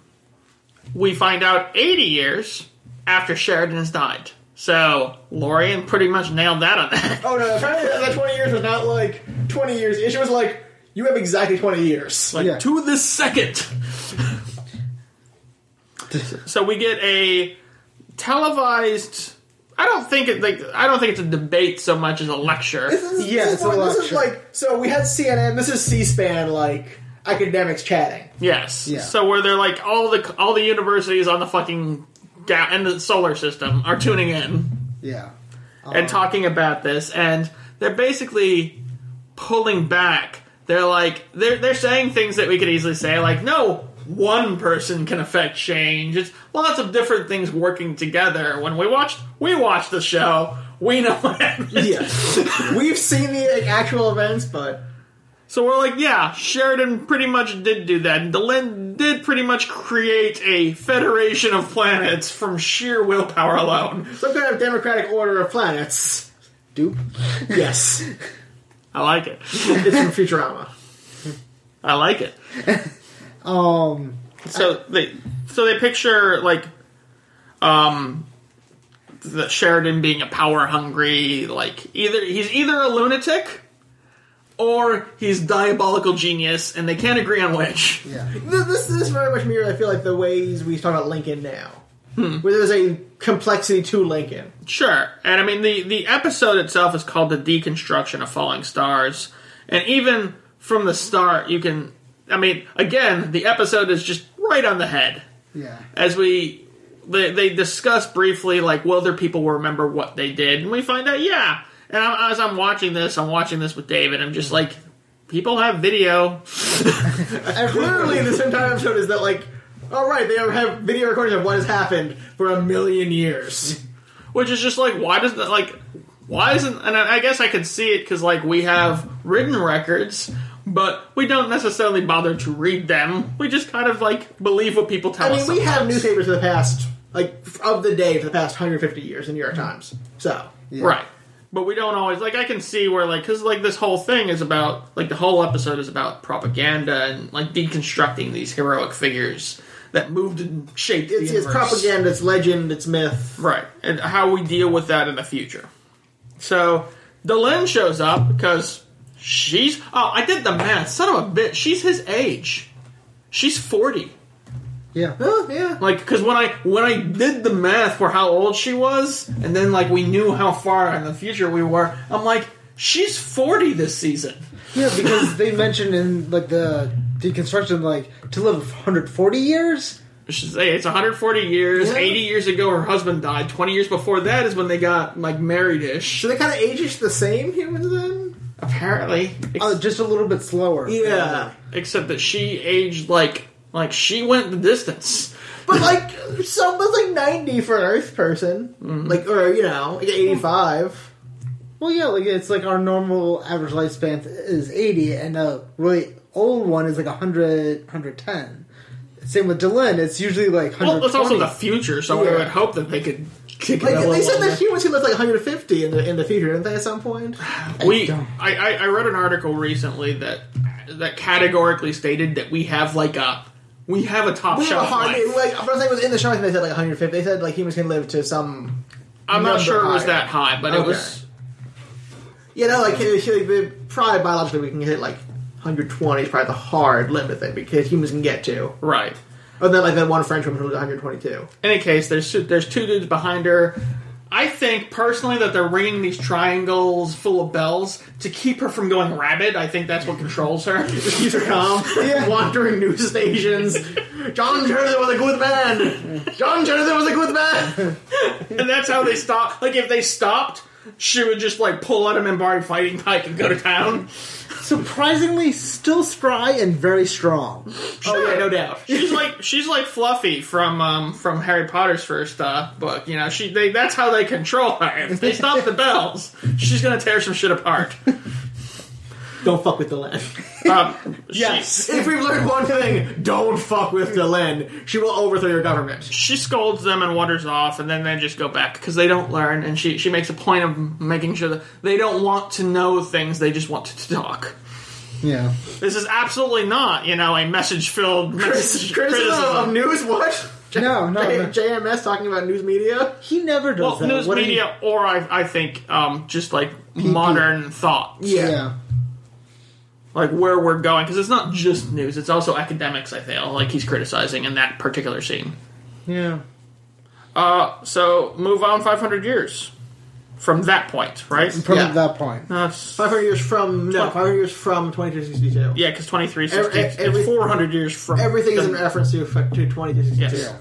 we find out 80 years after Sheridan has died. So Lorian pretty much nailed that on that. Oh no! Apparently that twenty years was not like twenty years. She was like, "You have exactly twenty years." Like Yeah. to the second. so we get a televised. I don't think it like I don't think it's a debate so much as a lecture. This is, Yeah, this, it's is, a more- this is like so we had CNN. This is C-SPAN, like academics chatting. Yes. Yeah. So where they're like all the all the universities on the fucking ga- and the solar system are tuning in Yeah. and um, talking about this, and they're basically pulling back. They're like they're they're saying things that we could easily say, like no. One person can affect change. It's lots of different things working together. When we watched, we watched the show. We know what happened. Yeah, we've seen the actual events, but So we're like, yeah, Sheridan pretty much did do that. And Delenn did pretty much create a federation of planets from sheer willpower alone. some kind of democratic order of planets. Dupe. Yes, I like it. it's from Futurama. I like it. Um. So they so they picture like um the Sheridan being a power hungry like either he's either a lunatic or he's diabolical genius and they can't agree on which. Yeah. This, this, this very much mirrors, I feel like, the ways we talk about Lincoln now. Hmm. Where there's a complexity to Lincoln. Sure. And I mean the the episode itself is called The Deconstruction of Falling Stars. And even from the start you can I mean, again, the episode is just right on the head. Yeah. As we they, they discuss briefly like will there people will remember what they did and we find out yeah. And I'm, as I'm watching this, I'm watching this with David. I'm just like people have video. And clearly, this entire episode is that, like, all right, they have video recordings of what has happened for a million years. which is just like why does that like why isn't and I I guess I could see it because like we have written records but we don't necessarily bother to read them we just kind of like believe what people tell us. I mean, us we have newspapers for the past, like, of the day for the past 150 years, the New York Times. So, Yeah. right but we don't always like I can see where like because like this whole thing is about like the whole episode is about propaganda and like deconstructing these heroic figures that moved and shaped it's, the it's universe. propaganda, it's legend, it's myth. Right, and how we deal with that in the future. So, Delenn shows up because she's. Oh, I did the math. Son of a bitch. She's his age. She's 40. Yeah. Oh, yeah. Like, because when I when I did the math for how old she was, and then like we knew how far in the future we were, I'm like, she's 40 this season. Yeah, because they mentioned in like the deconstruction, like to live 140 years. She's, it's 140 years. Yeah. 80 years ago, her husband died. 20 years before that is when they got like married-ish. So they kind of age each the same humans then? Apparently, Oh, just a little bit slower. Yeah. except that she aged like like she went the distance. But, like, someone's like 90 for an Earth person. Mm-hmm. Like, or, you know, like 85. Well, yeah, like it's like our normal average lifespan is 80, and a really old one is like 100, 110. Same with Delenn, it's usually like 120. Well, it's also the future, so Yeah. I would hope that they could kick Like, it they said that humans can live like 150 in the, in the future, didn't they, at some point? we I, I, I read an article recently that that categorically stated that we have like a we have a top We have a shelf hard, life. like, I think it was in the show. I think they said like 150. They said like humans can live to some. I'm not sure it was that high, but it was You know, like, probably biologically we can hit like 120 is probably the hard limit that because humans can get to. right. And then like that one French woman who was 122. In any case, there's there's two dudes behind her. I think personally that they're ringing these triangles full of bells to keep her from going rabid. I think that's what controls her. Her calm. Wandering news stations. John Jonathan was a good man. John Jonathan was a good man. and that's how they stop. Like if they stopped, she would just like pull out a Minbari fighting pike and go to town. Surprisingly still spry and very strong. Oh yeah, no doubt. She's like she's like Fluffy from um from Harry Potter's first uh, book. You know, she they that's how they control her. If they stop the bells, she's gonna tear some shit apart. Don't fuck with Delenn. Um, Yes. If we've learned one thing, don't fuck with Delenn. She will overthrow your government. she scolds them and wanders off, and then they just go back because they don't learn. And she she makes a point of making sure that they don't want to know things; they just want to talk. Yeah. This is absolutely not, you know, a message filled message Criticism of news? What? No, no, J- no. JMS talking about news media? He never does Well, that. news What did he- media, or I, I think um, just like modern thought, yeah. Like where we're going, because it's not just news; it's also academics. I feel like he's criticizing in that particular scene. Yeah. Uh, so move on 500 years from that point, right? From Yeah. that point. That's 500 years from no, 500 years from 2262. yeah, because 23 Every- every- it's 400 years from Everything is in reference to to 2262. Yes.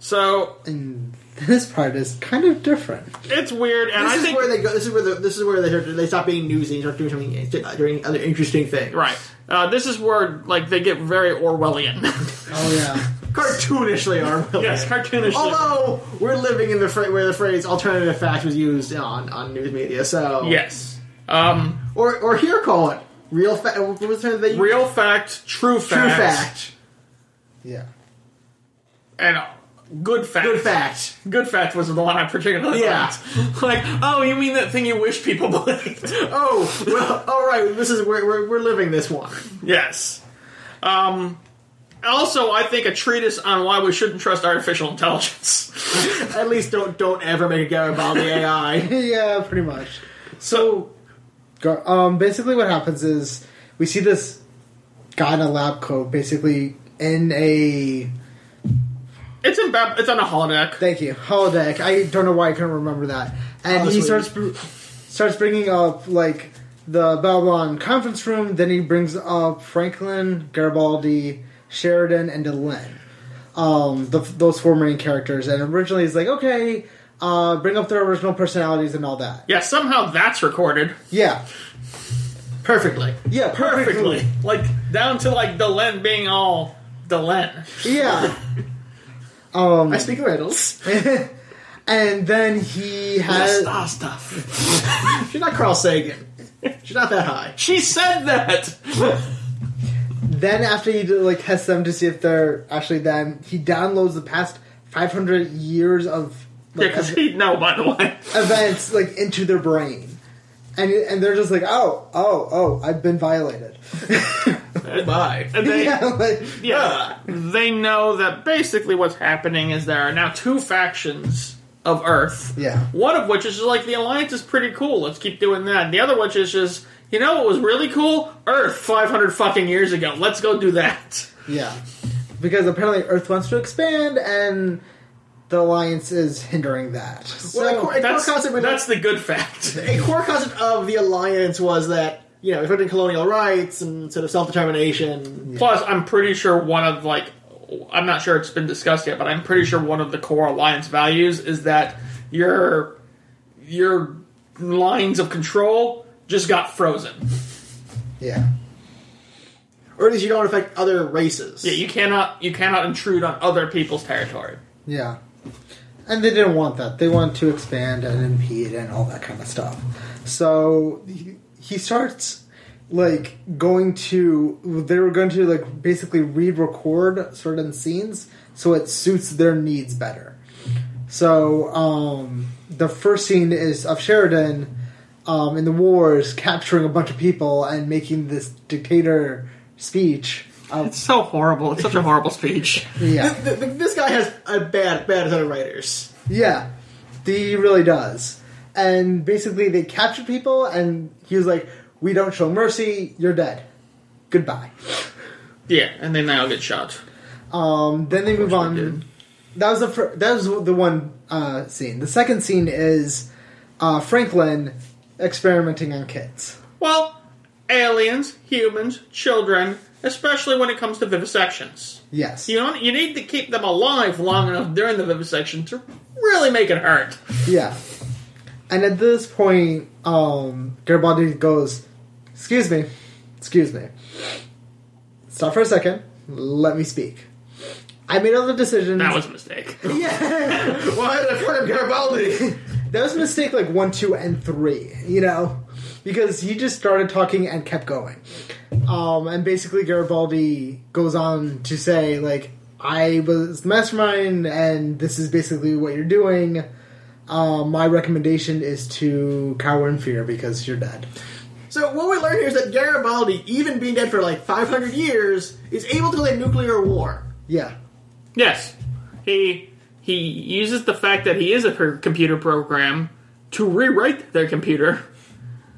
So And this part is kind of different. it's weird, and This I is think where they go. This is where the, this is where they they stop being newsy and start doing something doing other interesting things. right. Uh, this is where like they get very Orwellian. Oh yeah. Cartoonishly are yes, cartoonishly. Although we're living in the fra- where the phrase "alternative fact" was used on on news media, so yes. Um, or or here call it real fact. What was the term they used? real fact, true fact, true fact, Yeah. and uh, good fact. good fact. Good fact was the one I particularly Yeah. liked. Like, oh, you mean that thing you wish people believed? Oh well, all right. This is where we're, we're living this one. yes. Um. Also, I think a treatise on why we shouldn't trust artificial intelligence. At least don't don't ever make a Garibaldi AI. yeah, pretty much. So, um, basically, what happens is we see this guy in a lab coat, basically in a It's in Bab- it's on a holodeck. thank you holodeck. I don't know why I couldn't remember that. And Oh, he starts br- starts bringing up like the Babylon conference room. Then he brings up Franklin, Garibaldi, Sheridan, and Delenn. Um, the, those four main characters. And originally, he's like, okay, uh, bring up their original personalities and all that. Yeah, somehow that's recorded Yeah, Perfectly. yeah, perfectly. perfectly, like down to like Delenn being all Delenn. Yeah. Um, I speak riddles. and then he has Star stuff. She's not Carl Sagan. She's not that high. She said that. then after he like tests them to see if they're actually them, he downloads the past 500 years of Yeah, because he no, by the way. events like into their brain, and and they're just like, oh, oh, oh, I've been violated. Goodbye. And they, yeah, like, yeah, uh. they know that basically what's happening is there are now two factions of Earth. Yeah. One of which is just like the Alliance is pretty cool. Let's keep doing that. And the other which is just you know what was really cool? Earth 500 fucking years ago. Let's go do that. yeah, because apparently Earth wants to expand, and the alliance is hindering that. So, Well, of course- That's, core concept- that's the good fact. a core concept of the alliance was that you know, defending colonial rights and sort of self determination. Plus, I'm pretty sure one of like I'm not sure it's been discussed yet, but I'm pretty sure one of the core alliance values is that your your lines of control just got frozen. yeah, Or at least you don't affect other races. Yeah, you cannot you cannot intrude on other people's territory. yeah, and they didn't want that. They want to expand and impede and all that kind of stuff. So he, he starts like going to they were going to like basically re-record certain scenes so it suits their needs better. So um, the first scene is of Sheridan um, in the wars capturing a bunch of people and making this dictator speech. Um, It's so horrible. It's such a horrible speech. yeah, Th- th- this guy has a bad, bad set of writers. yeah, he really does. And basically, they captured people, and he was like, "We don't show mercy. You're dead. Goodbye." Yeah, and then they all get shot. Um, then they move on. did. That was the fir- that was the one uh, scene. The second scene is uh, Franklin experimenting on kids. Well, aliens, humans, children, especially when it comes to vivisections. Yes. You know, you need to keep them alive long enough during the vivisection to really make it hurt. Yeah. And at this point, um, Garibaldi goes, "Excuse me, excuse me. Stop for a second. Let me speak. I made all the decisions. That was a mistake. yeah. Why did I call him Garibaldi? that was a mistake. Like one, two, and three. You know, because he just started talking and kept going. Um, and basically, Garibaldi goes on to say, like, I was the mastermind, and this is basically what you're doing. Um, my recommendation is to cower in fear because you're dead. so what we learn here is that Garibaldi, even being dead for like 500 years, is able to win nuclear war. Yeah. Yes, he he uses the fact that he is a per- computer program to rewrite their computer,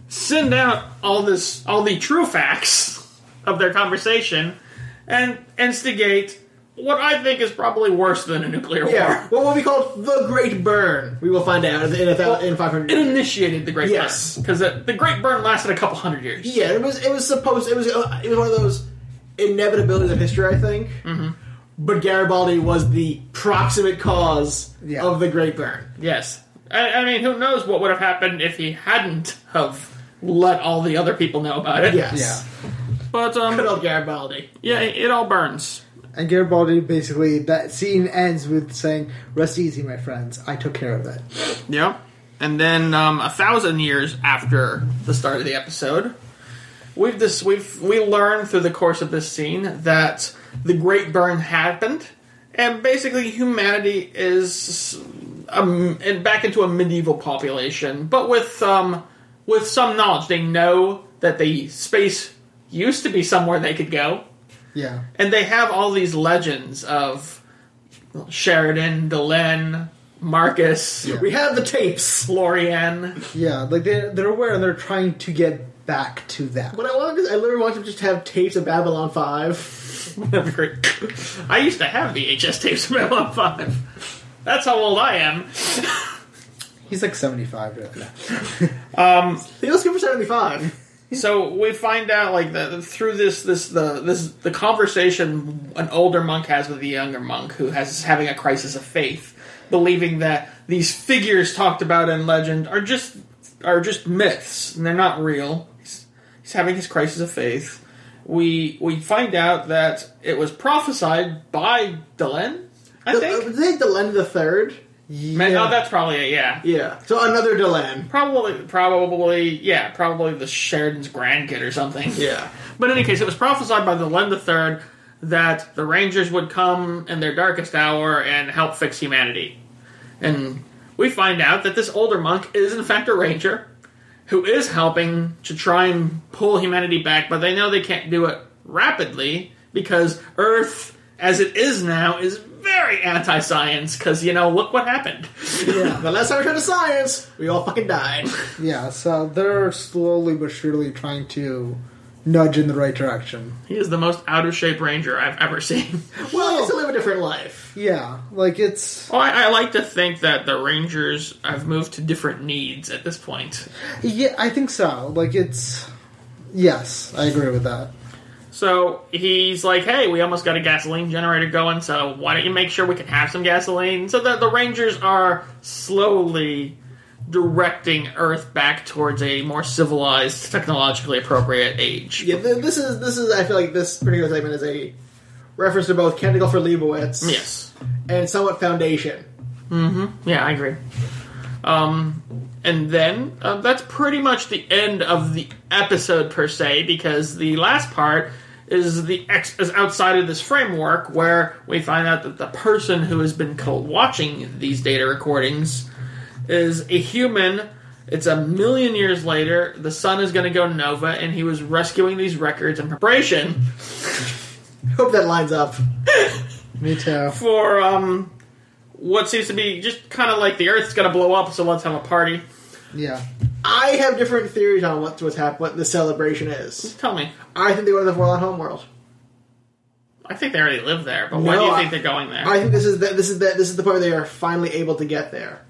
send out all this all the true facts of their conversation, and instigate what I think is probably worse than a nuclear Yeah, war. what will be called the Great Burn. We will find out in, a thou- in 500 It initiated the Great Yes. Burn because the Great Burn lasted a couple hundred years. Yeah, it was. It was supposed. It was. uh, It was one of those inevitabilities of history, I think. Mm-hmm. But Garibaldi was the proximate cause Yeah. of the Great Burn. Yes. I, I mean, who knows what would have happened if he hadn't have let all the other people know about it. Yes. Yeah. But Good um, old Garibaldi. yeah, it all burns. And Garibaldi basically that scene ends with saying, "Rest easy, my friends. I took care of it." Yep. And then um, a thousand years after the start of the episode, we've this we've we learn through the course of this scene that the Great Burn happened, and basically humanity is um, and back into a medieval population, but with um with some knowledge. They know that the space used to be somewhere they could go, Yeah. and they have all these legends of Sheridan, Delenn, Marcus. We have the tapes. Florian. Yeah, like they're they're aware and they're trying to get back to that. What I want is I literally want to just have tapes of Babylon Five. That'd be great. I used to have VHS tapes of Babylon 5. That's how old I am. He's like seventy five right now. Um, he was good for seventy five. So we find out, like, the, through this, this, the, this, the conversation an older monk has with a younger monk who has having a crisis of faith, believing that these figures talked about in legend are just, are just myths and they're not real. He's, he's having his crisis of faith. We, we find out that it was prophesied by Delenn, I think. Uh, was they Delenn the Third? Man, oh, that's probably it. Yeah, Yeah. So another Delenn. probably, probably, yeah, probably the Sheridan's grandkid or something. Yeah. But in any case, it was prophesied by Delenn III that the Rangers would come in their darkest hour and help fix humanity. And we find out that this older monk is in fact a ranger who is helping to try and pull humanity back, but they know they can't do it rapidly because Earth, as it is now, is very anti-science. Because you know, look what happened. Yeah. The last time we tried to science, we all fucking died. Yeah, so they're slowly but surely trying to nudge in the right direction. he is the most out of shape ranger I've ever seen. Well, I guess to live a different life. Yeah, like it's Well, I, I like to think that the Rangers have moved to different needs at this point. yeah, I think so. Like it's yes, I agree with that. So he's like, "Hey, we almost got a gasoline generator going. So why don't you make sure we can have some gasoline?" So the the Rangers are slowly directing Earth back towards a more civilized, technologically appropriate age. Yeah, th- this is this is. I feel like this particular segment is a reference to both Canticle for Leibowitz Yes. and somewhat Foundation. Mhm. Yeah, I agree. Um, and then uh, that's pretty much the end of the episode per se, because the last part is the ex- is outside of this framework where we find out that the person who has been co- watching these data recordings is a human. It's a million years later. The sun is going to go nova, and he was rescuing these records in preparation Hope that lines up. Me too. for um, what seems to be just kind of like the Earth's going to blow up, so let's have a party. Yeah. I have different theories on what what's hap- what the celebration is. Tell me. I think they want to the Vorlon homeworld. I think they already live there, but why No, do you I- think they're going there? I think this is the, this is the, this is the point where they are finally able to get there.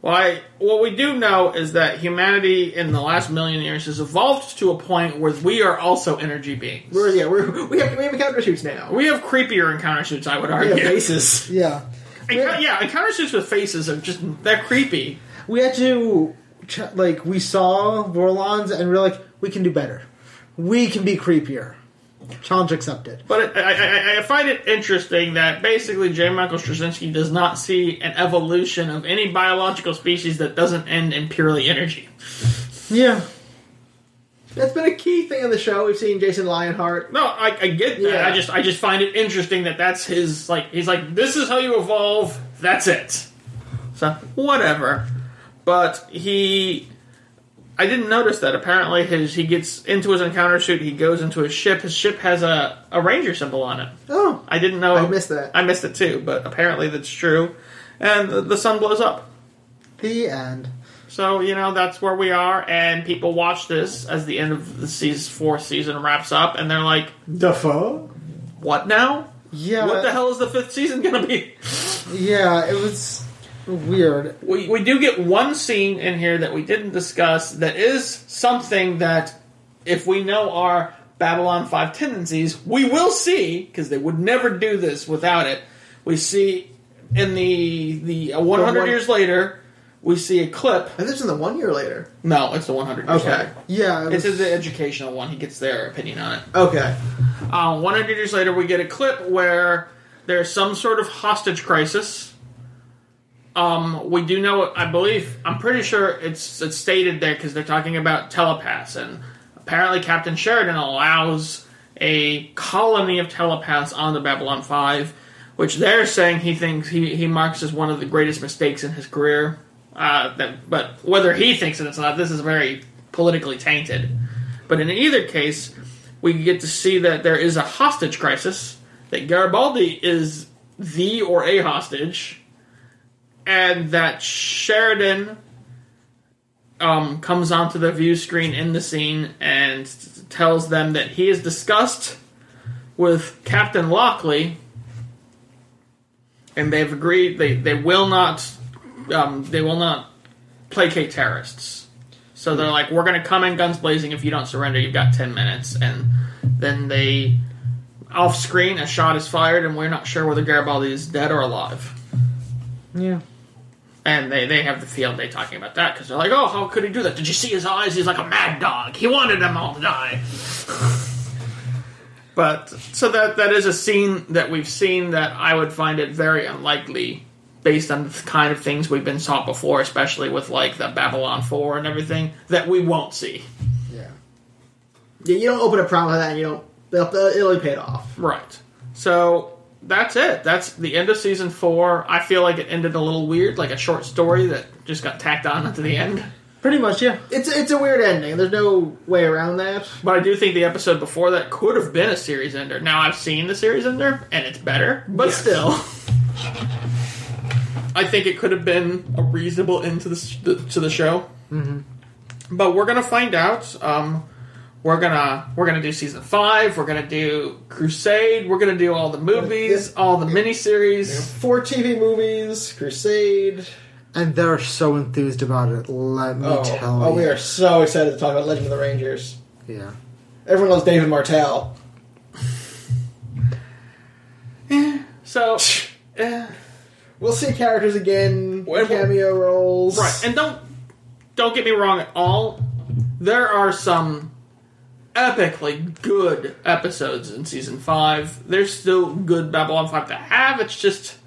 well, I, what we do know is that humanity in the last million years has evolved to a point where we are also energy beings. We're yeah we're we have we have encounter suits now. we have creepier encounter suits, I would We argue. have faces. Yeah. Encounter- yeah, encounter suits with faces are just they're creepy. We had to ch- like we saw Vorlons and we are like we can do better. We can be creepier. Challenge accepted. But I, I, I find it interesting that basically J. Michael Straczynski does not see an evolution of any biological species that doesn't end in purely energy. Yeah. That's been a key thing in the show. We've seen Jason Ironheart. No, I, I get that. Yeah. I just I just find it interesting that that's his like he's like this is how you evolve. That's it. So whatever. But he, I didn't notice that. Apparently, his he gets into his encounter suit. He goes into his ship. His ship has a a ranger symbol on it. Oh, I didn't know. I missed that. I missed it too. But apparently that's true. And the, the sun blows up. The end. So you know that's where we are, and people watch this as the end of the season, fourth season wraps up, and they're like, the fuck? "What now?" Yeah. What the hell is the fifth season to be? Yeah, it was weird. We, we do get one scene in here that we didn't discuss that is something that, if we know our Babylon 5 tendencies, we will see, because they would never do this without it. We see in the, the uh, 100 one- years later, we see a clip. And this is in the one year later. No, it's the 100 years Okay. later. Yeah, it It's was, the educational one. He gets their opinion on it. Okay. Uh, 100 years later, we get a clip where there's some sort of hostage crisis. Um, we do know, I believe, I'm pretty sure it's it's stated there because they're talking about telepaths, and apparently Captain Sheridan allows a colony of telepaths on the Babylon Five, which they're saying he thinks he, he marks as one of the greatest mistakes in his career. Uh, that, but whether he thinks it or not, this is very politically tainted. But in either case, we get to see that there is a hostage crisis, that Garibaldi is the or a hostage, and that Sheridan um, comes onto the view screen in the scene and tells them that he is discussed with Captain Lockley, and they've agreed they, they will not um, they will not placate terrorists. So they're like, we're going to come in guns blazing if you don't surrender. You've got ten minutes, and then they off screen a shot is fired, and we're not sure whether Garibaldi is dead or alive. yeah. And they, they have the field day talking about that because they're like, oh, how could he do that? Did you see his eyes? He's like a mad dog. He wanted them all to die. but so that that is a scene that we've seen that I would find it very unlikely based on the kind of things we've been taught before, especially with like the Babylon Four and everything that we won't see. Yeah. Yeah, you don't open a problem like that and you don't. They'll, it'll be paid off. Right. So that's it. That's the end of season four. I feel like it ended a little weird, like a short story that just got tacked on at the end. Pretty much, yeah. It's it's a weird ending. There's no way around that. But I do think the episode before that could have been a series ender. Now I've seen the series ender, and it's better, but Yes. still. I think it could have been a reasonable end to the, the to the show. Mm-hmm. But we're gonna find out. Um, we're gonna we're gonna do season five. We're gonna do Crusade. We're gonna do all the movies, Yeah. all the miniseries. Four TV movies, Crusade. And they're so enthused about it. Let me Oh, tell oh, you. we are so excited to talk about Legend of the Rangers. Yeah. Everyone loves David Martel. So, eh, We'll see characters again, cameo roles. right, and don't don't get me wrong at all. There are some epically good episodes in season five. There's still good Babylon Five to have. It's just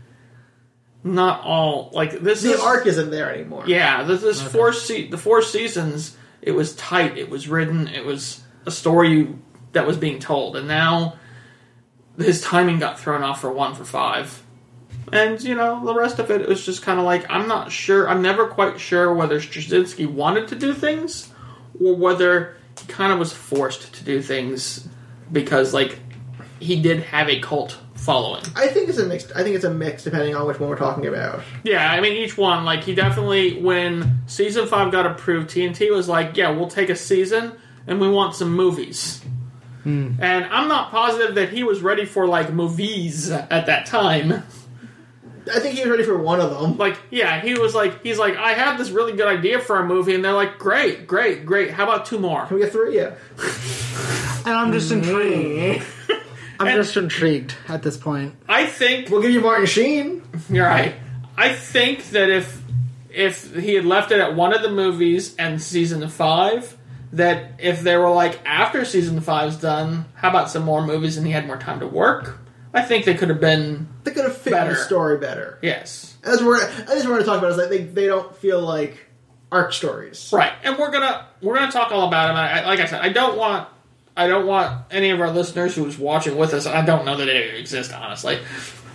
not all like this. the is, arc isn't there anymore. Yeah, this, this four se- the four seasons. It was tight. It was written. It was a story that was being told, and now his timing got thrown off for one for five. And you know the rest of it, it was just kind of like I'm not sure. I'm never quite sure whether Straczynski wanted to do things or whether he kind of was forced to do things because like he did have a cult following. I think it's a mix. I think it's a mix depending on which one we're talking about. Yeah, I mean each one. Like he definitely, when season five got approved, TNT was like, "Yeah, we'll take a season, and we want some movies." Hmm. And I'm not positive that he was ready for like movies at that time. I think he was ready for one of them. Like, yeah, he was like, he's like, I have this really good idea for a movie, and they're like, great, great, great. How about two more? Can we get three? Yeah. And I'm just mm-hmm. intrigued. I'm And- just intrigued at this point. I think We'll give you Martin Sheen. You're right. I think that if if he had left it at one of the movies and season five, that if they were like after season five's done, how about some more movies and he had more time to work? I think they could have been They could have fit Better. the story better. yes. As we're, as we're going to talk about is that they, they don't feel like arc stories. Right, and we're gonna we're gonna talk all about them. I, I- like I said, I don't want I don't want any of our listeners who's watching with us. I don't know that they exist, honestly,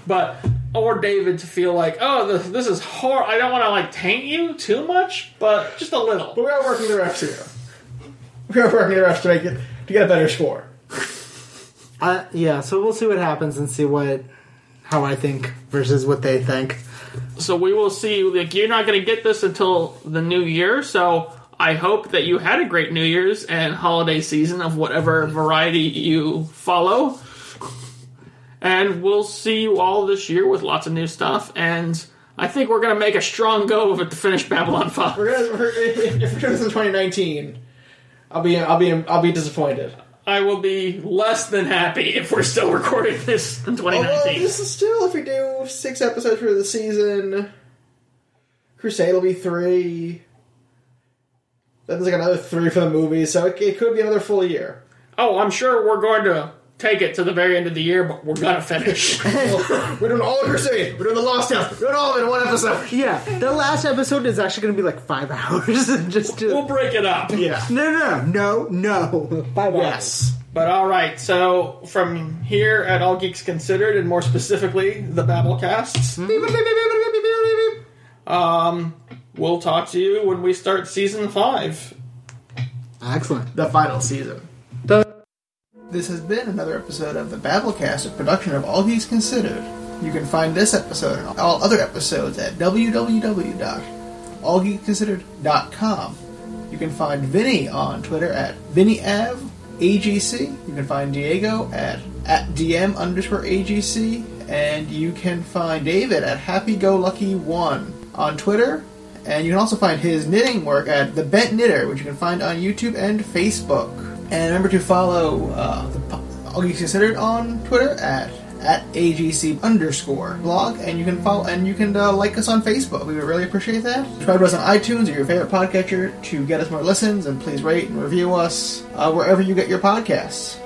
but or David to feel like, oh, this, this is horror. I don't want to like taint you too much, but just a little. But we are working the refs here. We are working the refs to make it to get a better score. Uh, yeah, so we'll see what happens and see what how I think versus what they think. So we will see. Like you're not going to get this until the new year. So I hope that you had a great New Year's and holiday season of whatever variety you follow. and we'll see you all this year with lots of new stuff. And I think we're going to make a strong go of it to finish Babylon Five. We're gonna we're, if, if we're this in 2019, I'll be I'll be I'll be disappointed. I will be less than happy if we're still recording this in Although 2019. this is still if we do six episodes for the season, Crusade will be three. Then there's like another three for the movie, so it, it could be another full year. Oh, I'm sure we're going to take it to the very end of the year, but we're going to finish. we're doing all of Crusade. We're doing the Lost Tales. We're doing all of it in one episode. Yeah, the last episode is actually going to be like five hours. just to we'll break it up. Yeah. no, no, no, no, no. Five hours. Yes. But all right, so from here at All Geeks Considered, and more specifically, the Babblecasts, um, we'll talk to you when we start season five. Excellent. The final season. This has been another episode of the Babblecast, a production of All Geeks Considered. You can find this episode and all other episodes at www.allgeekconsidered.com. You can find Vinny on Twitter at VinnyAv, AGC. You can find Diego at, at DM underscore AGC. And you can find David at HappyGoLucky1 on Twitter. And you can also find his knitting work at The Bent Knitter, which you can find on YouTube and Facebook. And remember to follow uh, the All Geeks Considered on Twitter at at agc underscore blog, and you can follow and you can uh, like us on Facebook. We would really appreciate that. Subscribe to us on iTunes or your favorite podcatcher to get us more listens, and please rate and review us uh, wherever you get your podcasts.